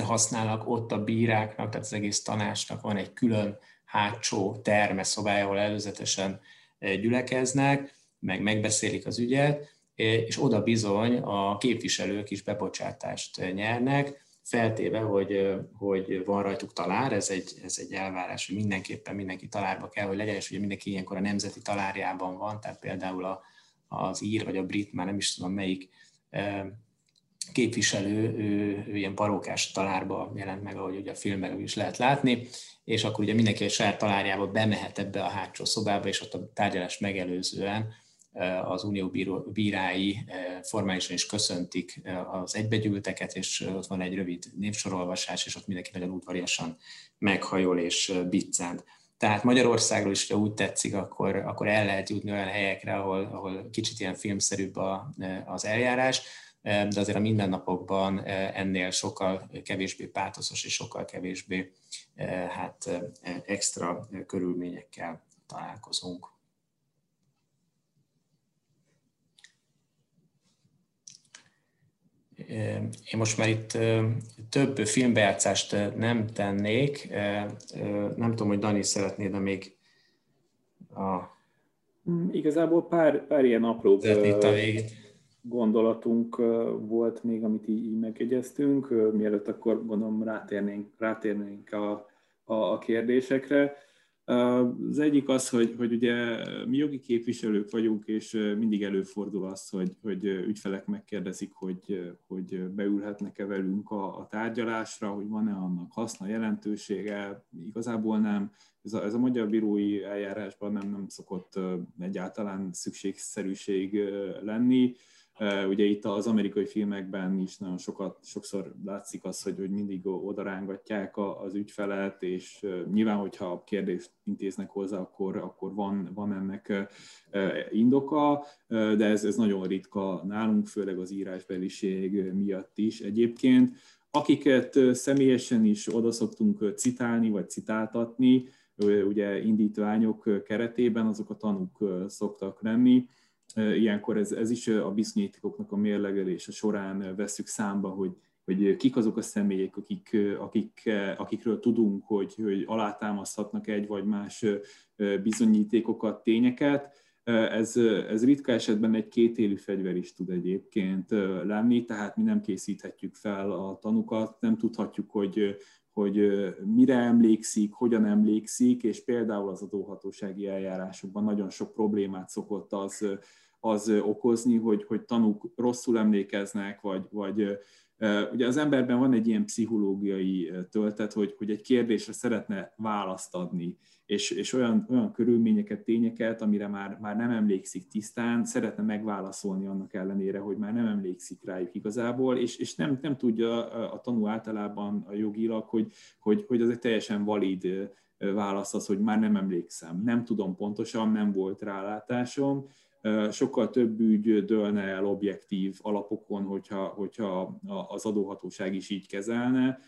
használnak ott a bíráknak, tehát az egész tanácsnak van egy külön hátsó terme szobája, ahol előzetesen gyülekeznek, meg megbeszélik az ügyet, és oda bizony a képviselők is bebocsátást nyernek, feltéve, hogy, hogy van rajtuk talár, ez egy, ez egy elvárás, hogy mindenképpen mindenki talárba kell, hogy legyen, és ugye mindenki ilyenkor a nemzeti talárjában van, tehát például a, az ír vagy a brit, már nem is tudom melyik képviselő, ő, ő ilyen parókás talárba jelent meg, ahogy ugye a filmben is lehet látni, és akkor ugye mindenki a saját talárjába bemehet ebbe a hátsó szobába, és ott a tárgyalás megelőzően az unió bírái formálisan is köszöntik az egybegyűlteket, és ott van egy rövid névsorolvasás, és ott mindenki nagyon udvariasan meghajol és biccent. Tehát Magyarországról is, ha úgy tetszik, akkor, akkor el lehet jutni olyan helyekre, ahol, ahol kicsit ilyen filmszerűbb a, az eljárás, de azért a mindennapokban ennél sokkal kevésbé pátoszos és sokkal kevésbé hát, extra körülményekkel találkozunk. Én most már itt több filmbejátszást nem tennék. Nem tudom, hogy Dani szeretnéd de még a... Mm, igazából pár, pár ilyen apró gondolatunk volt még, amit így, megegyeztünk, mielőtt akkor gondolom rátérnénk, rátérnénk a, a, a kérdésekre. Az egyik az, hogy, hogy ugye mi jogi képviselők vagyunk, és mindig előfordul az, hogy, hogy ügyfelek megkérdezik, hogy, hogy beülhetnek-e velünk a, a tárgyalásra, hogy van-e annak haszna, jelentősége. Igazából nem. Ez a, ez a magyar bírói eljárásban nem, nem szokott egyáltalán szükségszerűség lenni Ugye itt az amerikai filmekben is nagyon sokat, sokszor látszik az, hogy, hogy mindig odarángatják az ügyfelet, és nyilván, hogyha kérdést intéznek hozzá, akkor, akkor van, van ennek indoka, de ez, ez nagyon ritka nálunk, főleg az írásbeliség miatt is. Egyébként akiket személyesen is oda szoktunk citálni, vagy citáltatni, ugye indítványok keretében, azok a tanúk szoktak lenni, ilyenkor ez, ez is a bizonyítékoknak a mérlegelése során veszük számba, hogy, hogy kik azok a személyek, akik, akik, akikről tudunk, hogy, hogy alátámaszthatnak egy vagy más bizonyítékokat, tényeket. Ez, ez ritka esetben egy kétélű fegyver is tud egyébként lenni, tehát mi nem készíthetjük fel a tanukat, nem tudhatjuk, hogy, hogy mire emlékszik, hogyan emlékszik, és például az adóhatósági eljárásokban nagyon sok problémát szokott az az okozni, hogy, hogy tanúk rosszul emlékeznek, vagy, vagy ugye az emberben van egy ilyen pszichológiai töltet, hogy, hogy egy kérdésre szeretne választ adni, és, és olyan, olyan körülményeket, tényeket, amire már, már nem emlékszik tisztán, szeretne megválaszolni annak ellenére, hogy már nem emlékszik rájuk igazából, és, és nem, nem tudja a tanú általában a jogilag, hogy, hogy, hogy az egy teljesen valid válasz az, hogy már nem emlékszem, nem tudom pontosan, nem volt rálátásom, sokkal több ügy dőlne el objektív alapokon, hogyha, hogyha az adóhatóság is így kezelne,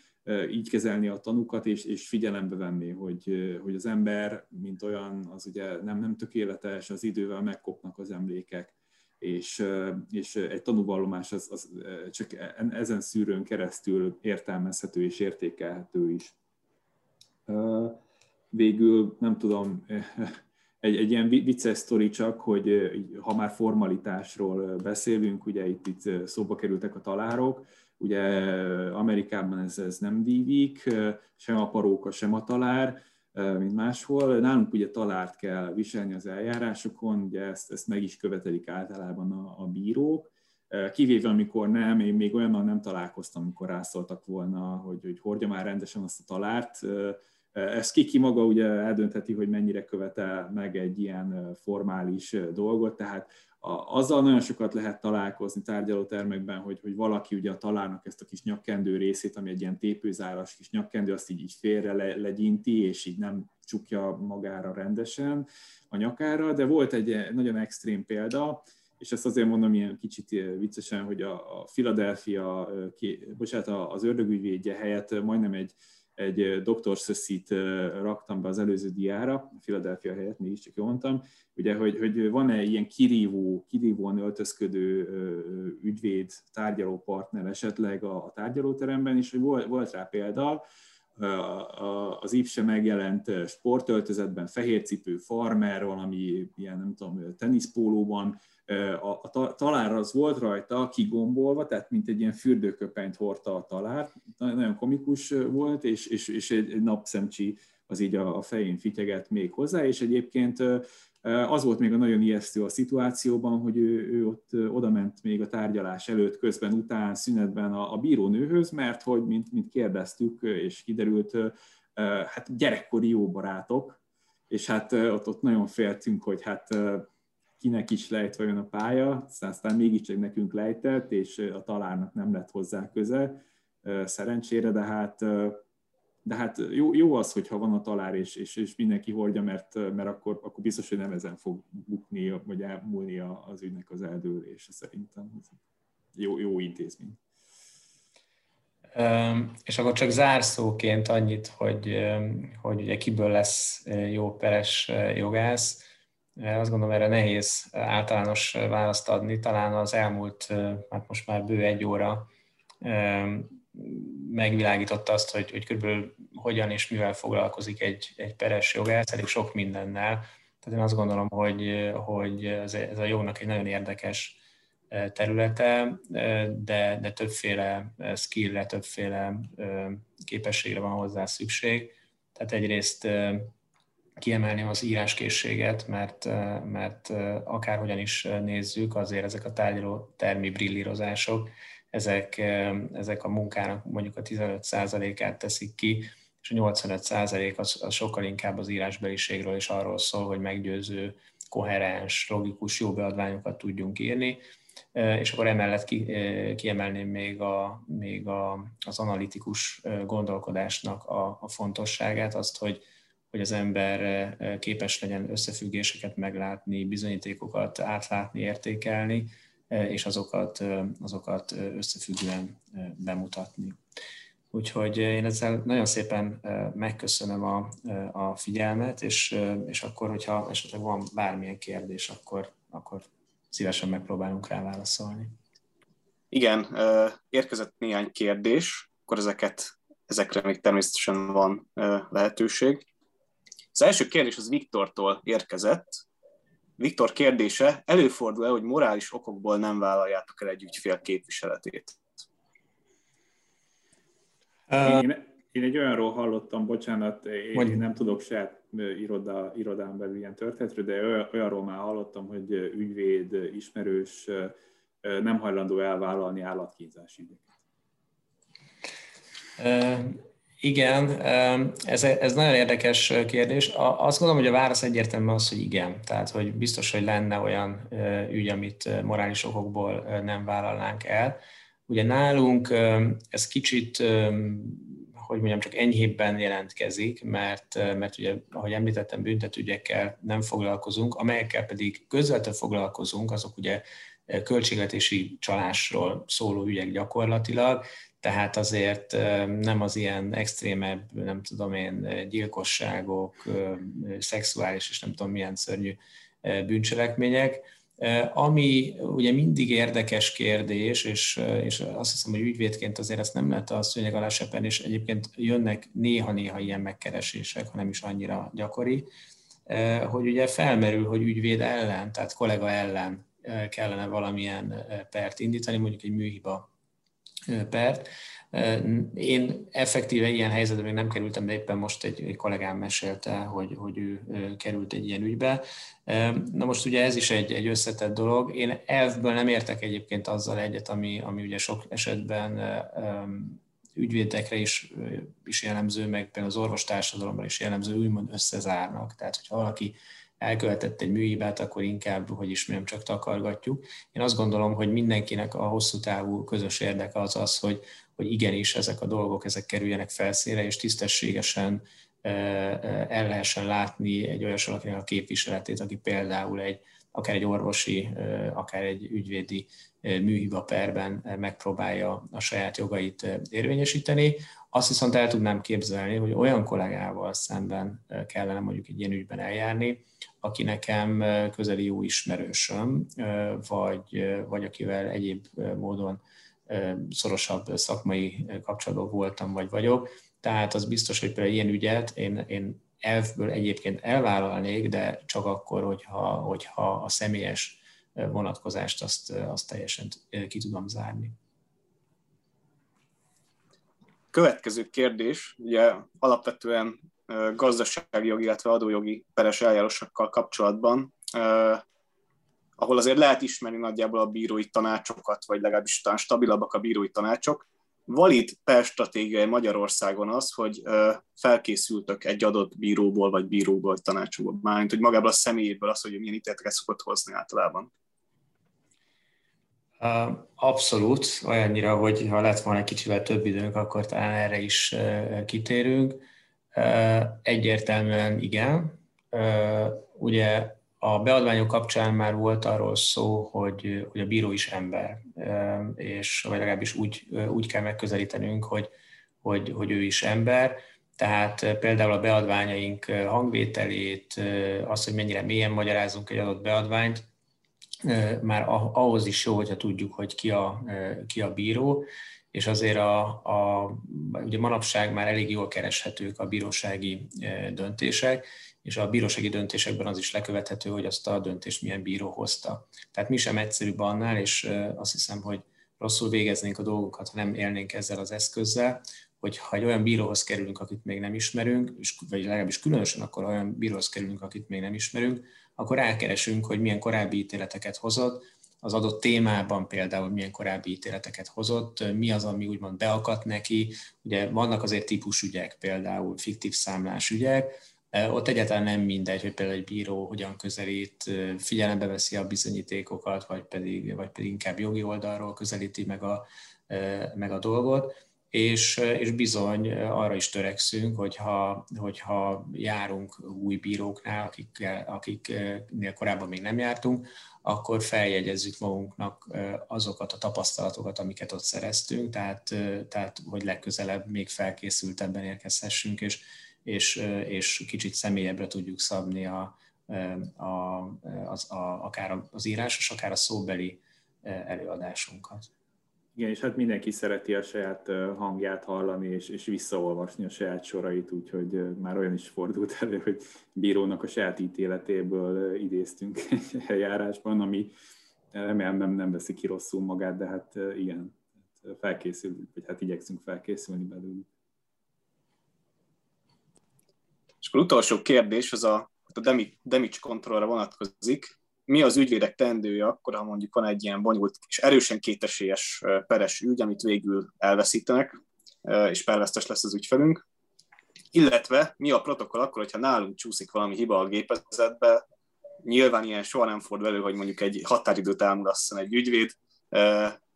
így kezelni a tanukat, és, és figyelembe venni, hogy, hogy az ember, mint olyan, az ugye nem, nem tökéletes, az idővel megkopnak az emlékek, és, és egy tanúvallomás az, az csak ezen szűrőn keresztül értelmezhető és értékelhető is. Végül nem tudom, egy, egy ilyen vicces sztori csak, hogy ha már formalitásról beszélünk, ugye itt, itt szóba kerültek a talárok, ugye Amerikában ez, ez nem dívik, sem a paróka, sem a talár, mint máshol. Nálunk ugye talárt kell viselni az eljárásokon, ugye ezt, ezt meg is követelik általában a, a bírók, kivéve amikor nem, én még olyannal nem találkoztam, amikor rászóltak volna, hogy, hogy hordja már rendesen azt a talárt, ezt ki, ki maga ugye eldöntheti, hogy mennyire követel meg egy ilyen formális dolgot, tehát azzal nagyon sokat lehet találkozni tárgyalótermekben, hogy, hogy valaki ugye a találnak ezt a kis nyakkendő részét, ami egy ilyen tépőzáras kis nyakkendő, azt így, így félre le, legyinti, és így nem csukja magára rendesen a nyakára, de volt egy nagyon extrém példa, és ezt azért mondom ilyen kicsit viccesen, hogy a, a Philadelphia, bocsánat, az ördögügyvédje helyett majdnem egy egy Dr. Szösszit raktam be az előző diára, Philadelphia helyett, csak jól mondtam, ugye, hogy, hogy van-e ilyen kirívó, kirívóan öltözködő ügyvéd, tárgyalópartner esetleg a, a tárgyalóteremben, és hogy volt, volt rá példa, az IPSE megjelent sportöltözetben, fehér cipő, farmer, valami ilyen, nem tudom, teniszpólóban, a, a talár az volt rajta kigombolva, tehát mint egy ilyen fürdőköpenyt hordta a talár, nagyon komikus volt, és, és, és egy, napszemcsi az így a, a fején fityeget még hozzá, és egyébként az volt még a nagyon ijesztő a szituációban, hogy ő, ő ott odament még a tárgyalás előtt, közben, után, szünetben a, a bírónőhöz, mert hogy, mint, mint kérdeztük, és kiderült, hát gyerekkori jó barátok, és hát ott, ott nagyon féltünk, hogy hát kinek is lejt vajon a pálya, aztán mégiscsak nekünk lejtett, és a talárnak nem lett hozzá köze, szerencsére, de hát, de hát jó, jó az, hogyha van a talár, és, és, és mindenki hordja, mert, mert akkor, akkor biztos, hogy nem ezen fog bukni, vagy elmúlni az ügynek az eldőlése szerintem. Jó, jó intézmény. És akkor csak zárszóként annyit, hogy, hogy ugye kiből lesz jó peres jogász. Azt gondolom, erre nehéz általános választ adni. Talán az elmúlt, hát most már bő egy óra megvilágította azt, hogy, hogy körülbelül hogyan és mivel foglalkozik egy, egy peres jogász, elég sok mindennel. Tehát én azt gondolom, hogy, hogy ez, a jognak egy nagyon érdekes területe, de, de többféle skillre, többféle képességre van hozzá szükség. Tehát egyrészt kiemelném az íráskészséget, mert, mert akárhogyan is nézzük, azért ezek a tárgyaló termi brillírozások, ezek, ezek a munkának mondjuk a 15%-át teszik ki, és a 85% az, az sokkal inkább az írásbeliségről és arról szól, hogy meggyőző, koherens, logikus, jó beadványokat tudjunk írni, és akkor emellett ki, kiemelném még, a, még a, az analitikus gondolkodásnak a, a fontosságát, azt, hogy, hogy az ember képes legyen összefüggéseket meglátni, bizonyítékokat átlátni, értékelni, és azokat, azokat összefüggően bemutatni. Úgyhogy én ezzel nagyon szépen megköszönöm a, a figyelmet, és, és akkor, hogyha esetleg van bármilyen kérdés, akkor, akkor szívesen megpróbálunk rá válaszolni. Igen, érkezett néhány kérdés, akkor ezeket, ezekre még természetesen van lehetőség. Az első kérdés az Viktortól érkezett. Viktor kérdése, előfordul-e, hogy morális okokból nem vállaljátok el egy ügyfél képviseletét? Én, én egy olyanról hallottam, bocsánat, én Mondj. nem tudok se iroda, irodán belül ilyen történetről, de olyanról már hallottam, hogy ügyvéd, ismerős nem hajlandó elvállalni állatkínzási ügyeket. Igen, ez, ez nagyon érdekes kérdés. Azt gondolom, hogy a válasz egyértelműen az, hogy igen. Tehát, hogy biztos, hogy lenne olyan ügy, amit morális okokból nem vállalnánk el. Ugye nálunk ez kicsit, hogy mondjam, csak enyhébben jelentkezik, mert, mert ugye, ahogy említettem, büntetügyekkel nem foglalkozunk, amelyekkel pedig közvetlenül foglalkozunk, azok ugye költségvetési csalásról szóló ügyek gyakorlatilag, tehát azért nem az ilyen extrémebb, nem tudom én, gyilkosságok, szexuális és nem tudom milyen szörnyű bűncselekmények, ami ugye mindig érdekes kérdés, és, és azt hiszem, hogy ügyvédként azért ezt nem lehet a szőnyeg alá sepen, és egyébként jönnek néha-néha ilyen megkeresések, ha nem is annyira gyakori, hogy ugye felmerül, hogy ügyvéd ellen, tehát kollega ellen kellene valamilyen pert indítani, mondjuk egy műhiba pert. Én effektíve ilyen helyzetben még nem kerültem, de éppen most egy, kollégám mesélte, hogy, hogy ő került egy ilyen ügybe. Na most ugye ez is egy, egy összetett dolog. Én elfből nem értek egyébként azzal egyet, ami, ami ugye sok esetben ügyvédekre is, is jellemző, meg például az orvostársadalomra is jellemző, úgymond összezárnak. Tehát, hogyha valaki elkövetett egy műhibát, akkor inkább, hogy ismerem, csak takargatjuk. Én azt gondolom, hogy mindenkinek a hosszú távú közös érdeke az az, hogy, hogy igenis ezek a dolgok, ezek kerüljenek felszínre, és tisztességesen el lehessen látni egy olyas valakinek a képviseletét, aki például egy, akár egy orvosi, akár egy ügyvédi műhiba perben megpróbálja a saját jogait érvényesíteni. Azt viszont el tudnám képzelni, hogy olyan kollégával szemben kellene mondjuk egy ilyen ügyben eljárni, aki nekem közeli jó ismerősöm, vagy, vagy akivel egyéb módon szorosabb szakmai kapcsolatban voltam, vagy vagyok. Tehát az biztos, hogy például ilyen ügyet én, én elfből egyébként elvállalnék, de csak akkor, hogyha, hogyha a személyes vonatkozást azt, azt teljesen ki tudom zárni. Következő kérdés, ugye alapvetően gazdasági jogi, illetve adójogi peres eljárásokkal kapcsolatban, ahol azért lehet ismerni nagyjából a bírói tanácsokat, vagy legalábbis talán stabilabbak a bírói tanácsok. Valid per stratégiai Magyarországon az, hogy felkészültök egy adott bíróból, vagy bíróból, vagy tanácsokból, mármint, hogy magából a személyéből az, hogy milyen ítéleteket szokott hozni általában. Abszolút, olyannyira, hogy ha lett volna egy kicsivel több időnk, akkor talán erre is kitérünk. Egyértelműen igen. Ugye a beadványok kapcsán már volt arról szó, hogy, hogy a bíró is ember, és vagy legalábbis úgy, úgy kell megközelítenünk, hogy, hogy, hogy ő is ember. Tehát például a beadványaink hangvételét, az, hogy mennyire mélyen magyarázunk egy adott beadványt, már ahhoz is jó, hogyha tudjuk, hogy ki a, ki a bíró, és azért a, a, ugye manapság már elég jól kereshetők a bírósági döntések, és a bírósági döntésekben az is lekövethető, hogy azt a döntést milyen bíró hozta. Tehát mi sem egyszerűbb annál, és azt hiszem, hogy rosszul végeznénk a dolgokat, ha nem élnénk ezzel az eszközzel, hogy ha egy olyan bíróhoz kerülünk, akit még nem ismerünk, vagy legalábbis különösen akkor ha olyan bíróhoz kerülünk, akit még nem ismerünk, akkor elkeresünk, hogy milyen korábbi ítéleteket hozott, az adott témában például milyen korábbi ítéleteket hozott, mi az, ami úgymond beakadt neki. Ugye vannak azért típusügyek, például fiktív számlás ügyek, ott egyáltalán nem mindegy, hogy például egy bíró hogyan közelít, figyelembe veszi a bizonyítékokat, vagy pedig, vagy pedig inkább jogi oldalról közelíti meg a, meg a dolgot és, és bizony arra is törekszünk, hogyha, hogyha járunk új bíróknál, akiknél, akiknél korábban még nem jártunk, akkor feljegyezzük magunknak azokat a tapasztalatokat, amiket ott szereztünk, tehát, tehát hogy legközelebb még felkészültebben érkezhessünk, és, és, és kicsit személyebbre tudjuk szabni a, a, az, a, akár az írásos, akár a szóbeli előadásunkat. Igen, és hát mindenki szereti a saját hangját hallani, és, és visszaolvasni a saját sorait, úgyhogy már olyan is fordult elő, hogy bírónak a saját ítéletéből idéztünk [LAUGHS] egy eljárásban, ami remélem nem, nem veszi ki rosszul magát, de hát igen, felkészül, vagy hát igyekszünk felkészülni belőlük. És akkor utolsó kérdés, az a, a damage controlra vonatkozik mi az ügyvédek tendője akkor, ha mondjuk van egy ilyen bonyolult és erősen kétesélyes peres ügy, amit végül elveszítenek, és pervesztes lesz az ügyfelünk, illetve mi a protokoll akkor, hogyha nálunk csúszik valami hiba a gépezetbe, nyilván ilyen soha nem fordul elő, hogy mondjuk egy határidőt elmulasszon egy ügyvéd,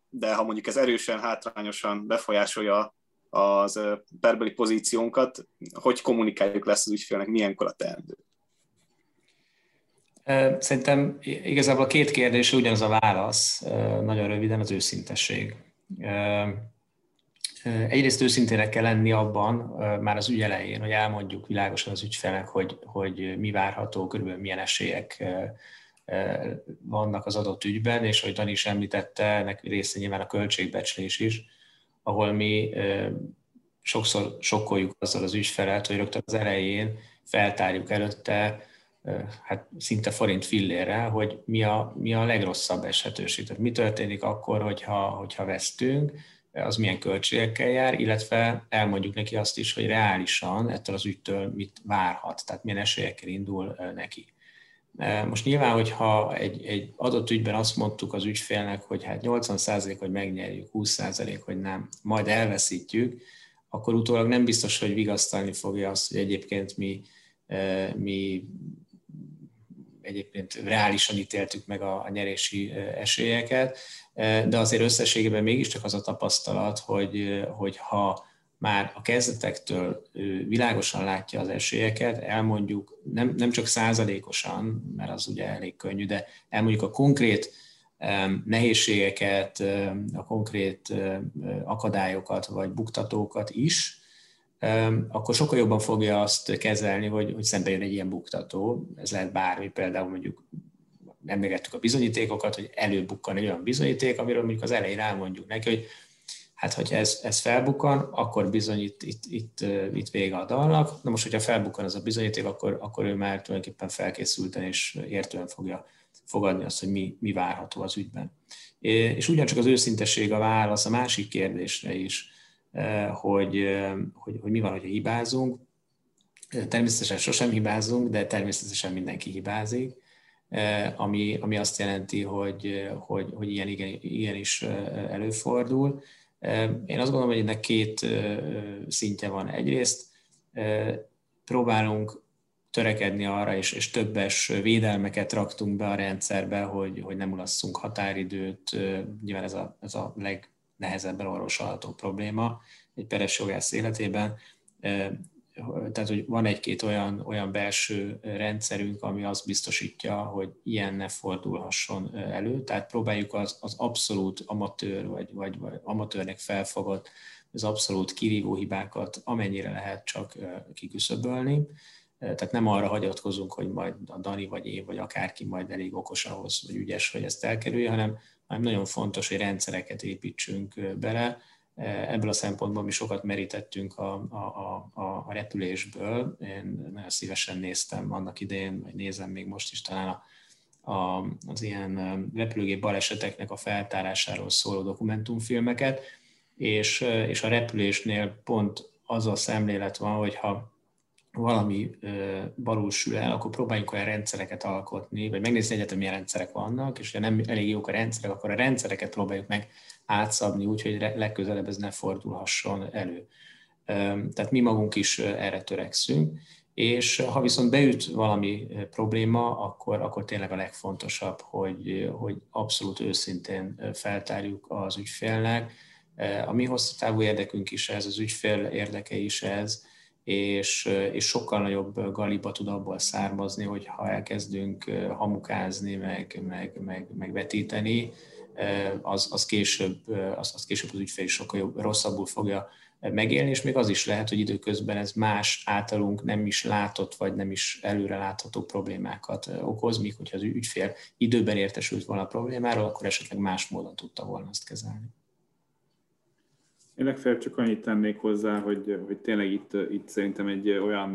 de ha mondjuk ez erősen, hátrányosan befolyásolja az perbeli pozíciónkat, hogy kommunikáljuk lesz az ügyfélnek, milyenkor a teendő? Szerintem igazából a két kérdés ugyanaz a válasz, nagyon röviden az őszintesség. Egyrészt őszintének kell lenni abban, már az ügy elején, hogy elmondjuk világosan az ügyfelek, hogy, hogy mi várható, körülbelül milyen esélyek vannak az adott ügyben, és hogy Dani is említette, ennek része nyilván a költségbecslés is, ahol mi sokszor sokkoljuk azzal az ügyfelet, hogy rögtön az elején feltárjuk előtte, hát szinte forint fillére, hogy mi a, mi a legrosszabb esetőség. Tehát mi történik akkor, hogyha, hogyha vesztünk, az milyen költségekkel jár, illetve elmondjuk neki azt is, hogy reálisan ettől az ügytől mit várhat, tehát milyen esélyekkel indul neki. Most nyilván, hogyha egy, egy adott ügyben azt mondtuk az ügyfélnek, hogy hát 80% hogy megnyerjük, 20% hogy nem, majd elveszítjük, akkor utólag nem biztos, hogy vigasztalni fogja azt, hogy egyébként mi, mi egyébként reálisan ítéltük meg a, a nyerési esélyeket, de azért összességében mégiscsak az a tapasztalat, hogy, hogy ha már a kezdetektől világosan látja az esélyeket, elmondjuk nem, nem csak százalékosan, mert az ugye elég könnyű, de elmondjuk a konkrét nehézségeket, a konkrét akadályokat vagy buktatókat is, akkor sokkal jobban fogja azt kezelni, hogy, hogy szembe jön egy ilyen buktató. Ez lehet bármi, például mondjuk emlegettük a bizonyítékokat, hogy előbukkan egy olyan bizonyíték, amiről mondjuk az elején elmondjuk neki, hogy hát hogyha ez, ez felbukkan, akkor bizony itt, itt, itt, itt vége a dalnak. Na most, hogyha felbukkan az a bizonyíték, akkor, akkor ő már tulajdonképpen felkészülten és értően fogja fogadni azt, hogy mi, mi várható az ügyben. És ugyancsak az őszintesség a válasz a másik kérdésre is, hogy, hogy, hogy mi van, hogyha hibázunk. Természetesen sosem hibázunk, de természetesen mindenki hibázik, ami, ami azt jelenti, hogy, hogy, hogy ilyen, igen, ilyen is előfordul. Én azt gondolom, hogy ennek két szintje van. Egyrészt próbálunk törekedni arra, és, és többes védelmeket raktunk be a rendszerbe, hogy, hogy nem ulasszunk határidőt. Nyilván ez a, ez a legnehezebben orvosolható probléma egy peres jogász életében tehát hogy van egy-két olyan, olyan belső rendszerünk, ami azt biztosítja, hogy ilyen ne fordulhasson elő, tehát próbáljuk az, az abszolút amatőr, vagy, vagy, vagy amatőrnek felfogott, az abszolút kirívó hibákat amennyire lehet csak kiküszöbölni. Tehát nem arra hagyatkozunk, hogy majd a Dani vagy én, vagy akárki majd elég okos ahhoz, vagy ügyes, hogy ezt elkerülje, hanem, hanem nagyon fontos, hogy rendszereket építsünk bele, Ebből a szempontból mi sokat merítettünk a, a, a, a repülésből. Én nagyon szívesen néztem annak idején, vagy nézem még most is talán a, a, az ilyen repülőgép baleseteknek a feltárásáról szóló dokumentumfilmeket, és, és a repülésnél pont az a szemlélet van, hogy ha valami balul sül el, akkor próbáljunk olyan rendszereket alkotni, vagy megnézni egyetem, milyen rendszerek vannak, és ha nem elég jók a rendszerek, akkor a rendszereket próbáljuk meg átszabni úgy, hogy legközelebb ez ne fordulhasson elő. Tehát mi magunk is erre törekszünk, és ha viszont beüt valami probléma, akkor, akkor tényleg a legfontosabb, hogy, hogy abszolút őszintén feltárjuk az ügyfélnek. A mi hosszú távú érdekünk is ez, az ügyfél érdeke is ez, és, és sokkal nagyobb galiba tud abból származni, hogy ha elkezdünk hamukázni, meg, meg, meg, meg vetíteni, az, az, később, az, az később az ügyfél is sokkal jobb, rosszabbul fogja megélni, és még az is lehet, hogy időközben ez más általunk nem is látott, vagy nem is előre látható problémákat okoz, míg hogyha az ügyfél időben értesült volna a problémáról, akkor esetleg más módon tudta volna azt kezelni. Én legfeljebb csak annyit tennék hozzá, hogy, hogy tényleg itt, itt szerintem egy olyan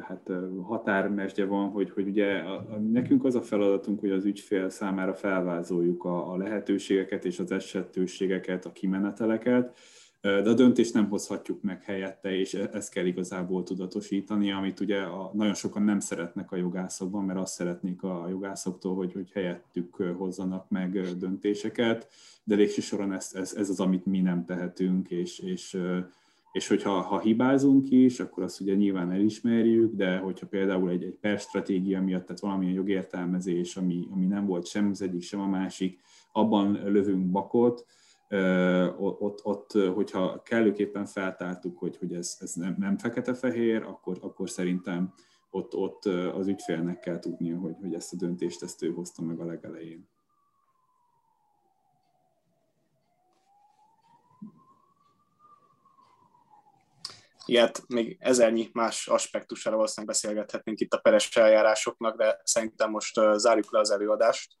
hát, határmesdje van, hogy, hogy ugye a, a, nekünk az a feladatunk, hogy az ügyfél számára felvázoljuk a, a lehetőségeket és az esetőségeket, a kimeneteleket, de a döntést nem hozhatjuk meg helyette, és e, ezt kell igazából tudatosítani, amit ugye a, nagyon sokan nem szeretnek a jogászokban, mert azt szeretnék a jogászoktól, hogy, hogy helyettük hozzanak meg döntéseket, de végső soron ez, ez, ez az, amit mi nem tehetünk, és, és, és hogyha ha hibázunk is, akkor azt ugye nyilván elismerjük, de hogyha például egy, egy per stratégia miatt, tehát valamilyen jogértelmezés, ami, ami nem volt sem az egyik, sem a másik, abban lövünk bakot, ott, ott hogyha kellőképpen feltártuk, hogy, hogy ez, ez nem, nem fekete-fehér, akkor, akkor szerintem ott, ott az ügyfélnek kell tudnia, hogy, hogy ezt a döntést ezt ő hozta meg a legelején. Ilyet még ezernyi más aspektusára valószínűleg beszélgethetnénk itt a peres eljárásoknak, de szerintem most zárjuk le az előadást.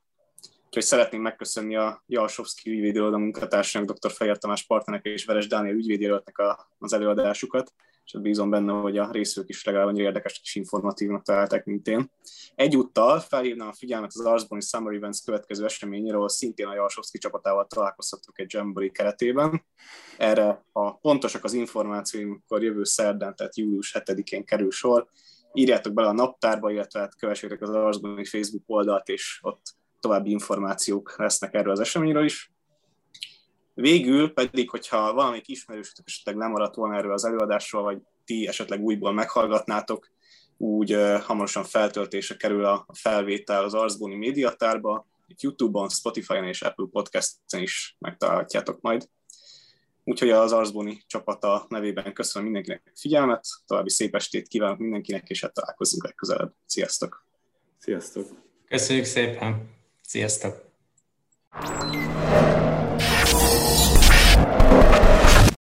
Úgyhogy szeretném megköszönni a Jalsovszki ügyvédiroda munkatársának, dr. Fejer Tamás partnernek és Veres Dániel ügyvédjelöltnek az előadásukat, és bízom benne, hogy a részvők is legalább annyira érdekes és informatívnak találták, mint én. Egyúttal felhívnám a figyelmet az Arsboni Summer Events következő eseményére, ahol szintén a Jalsovszki csapatával találkozhatunk egy Jamboree keretében. Erre, ha pontosak az információim, akkor jövő szerdán, tehát július 7-én kerül sor. Írjátok bele a naptárba, illetve hát kövessétek az Arsboni Facebook oldalt, és ott további információk lesznek erről az eseményről is. Végül pedig, hogyha valamelyik ismerősötök esetleg lemaradt volna erről az előadásról, vagy ti esetleg újból meghallgatnátok, úgy uh, hamarosan feltöltése kerül a felvétel az Arzbóni médiatárba, itt YouTube-on, Spotify-on és Apple Podcast-en is megtalálhatjátok majd. Úgyhogy az Arzbóni csapata nevében köszönöm mindenkinek a figyelmet, további szép estét kívánok mindenkinek, és hát találkozunk legközelebb. Sziasztok! Sziasztok! Köszönjük szépen! Sziasztok!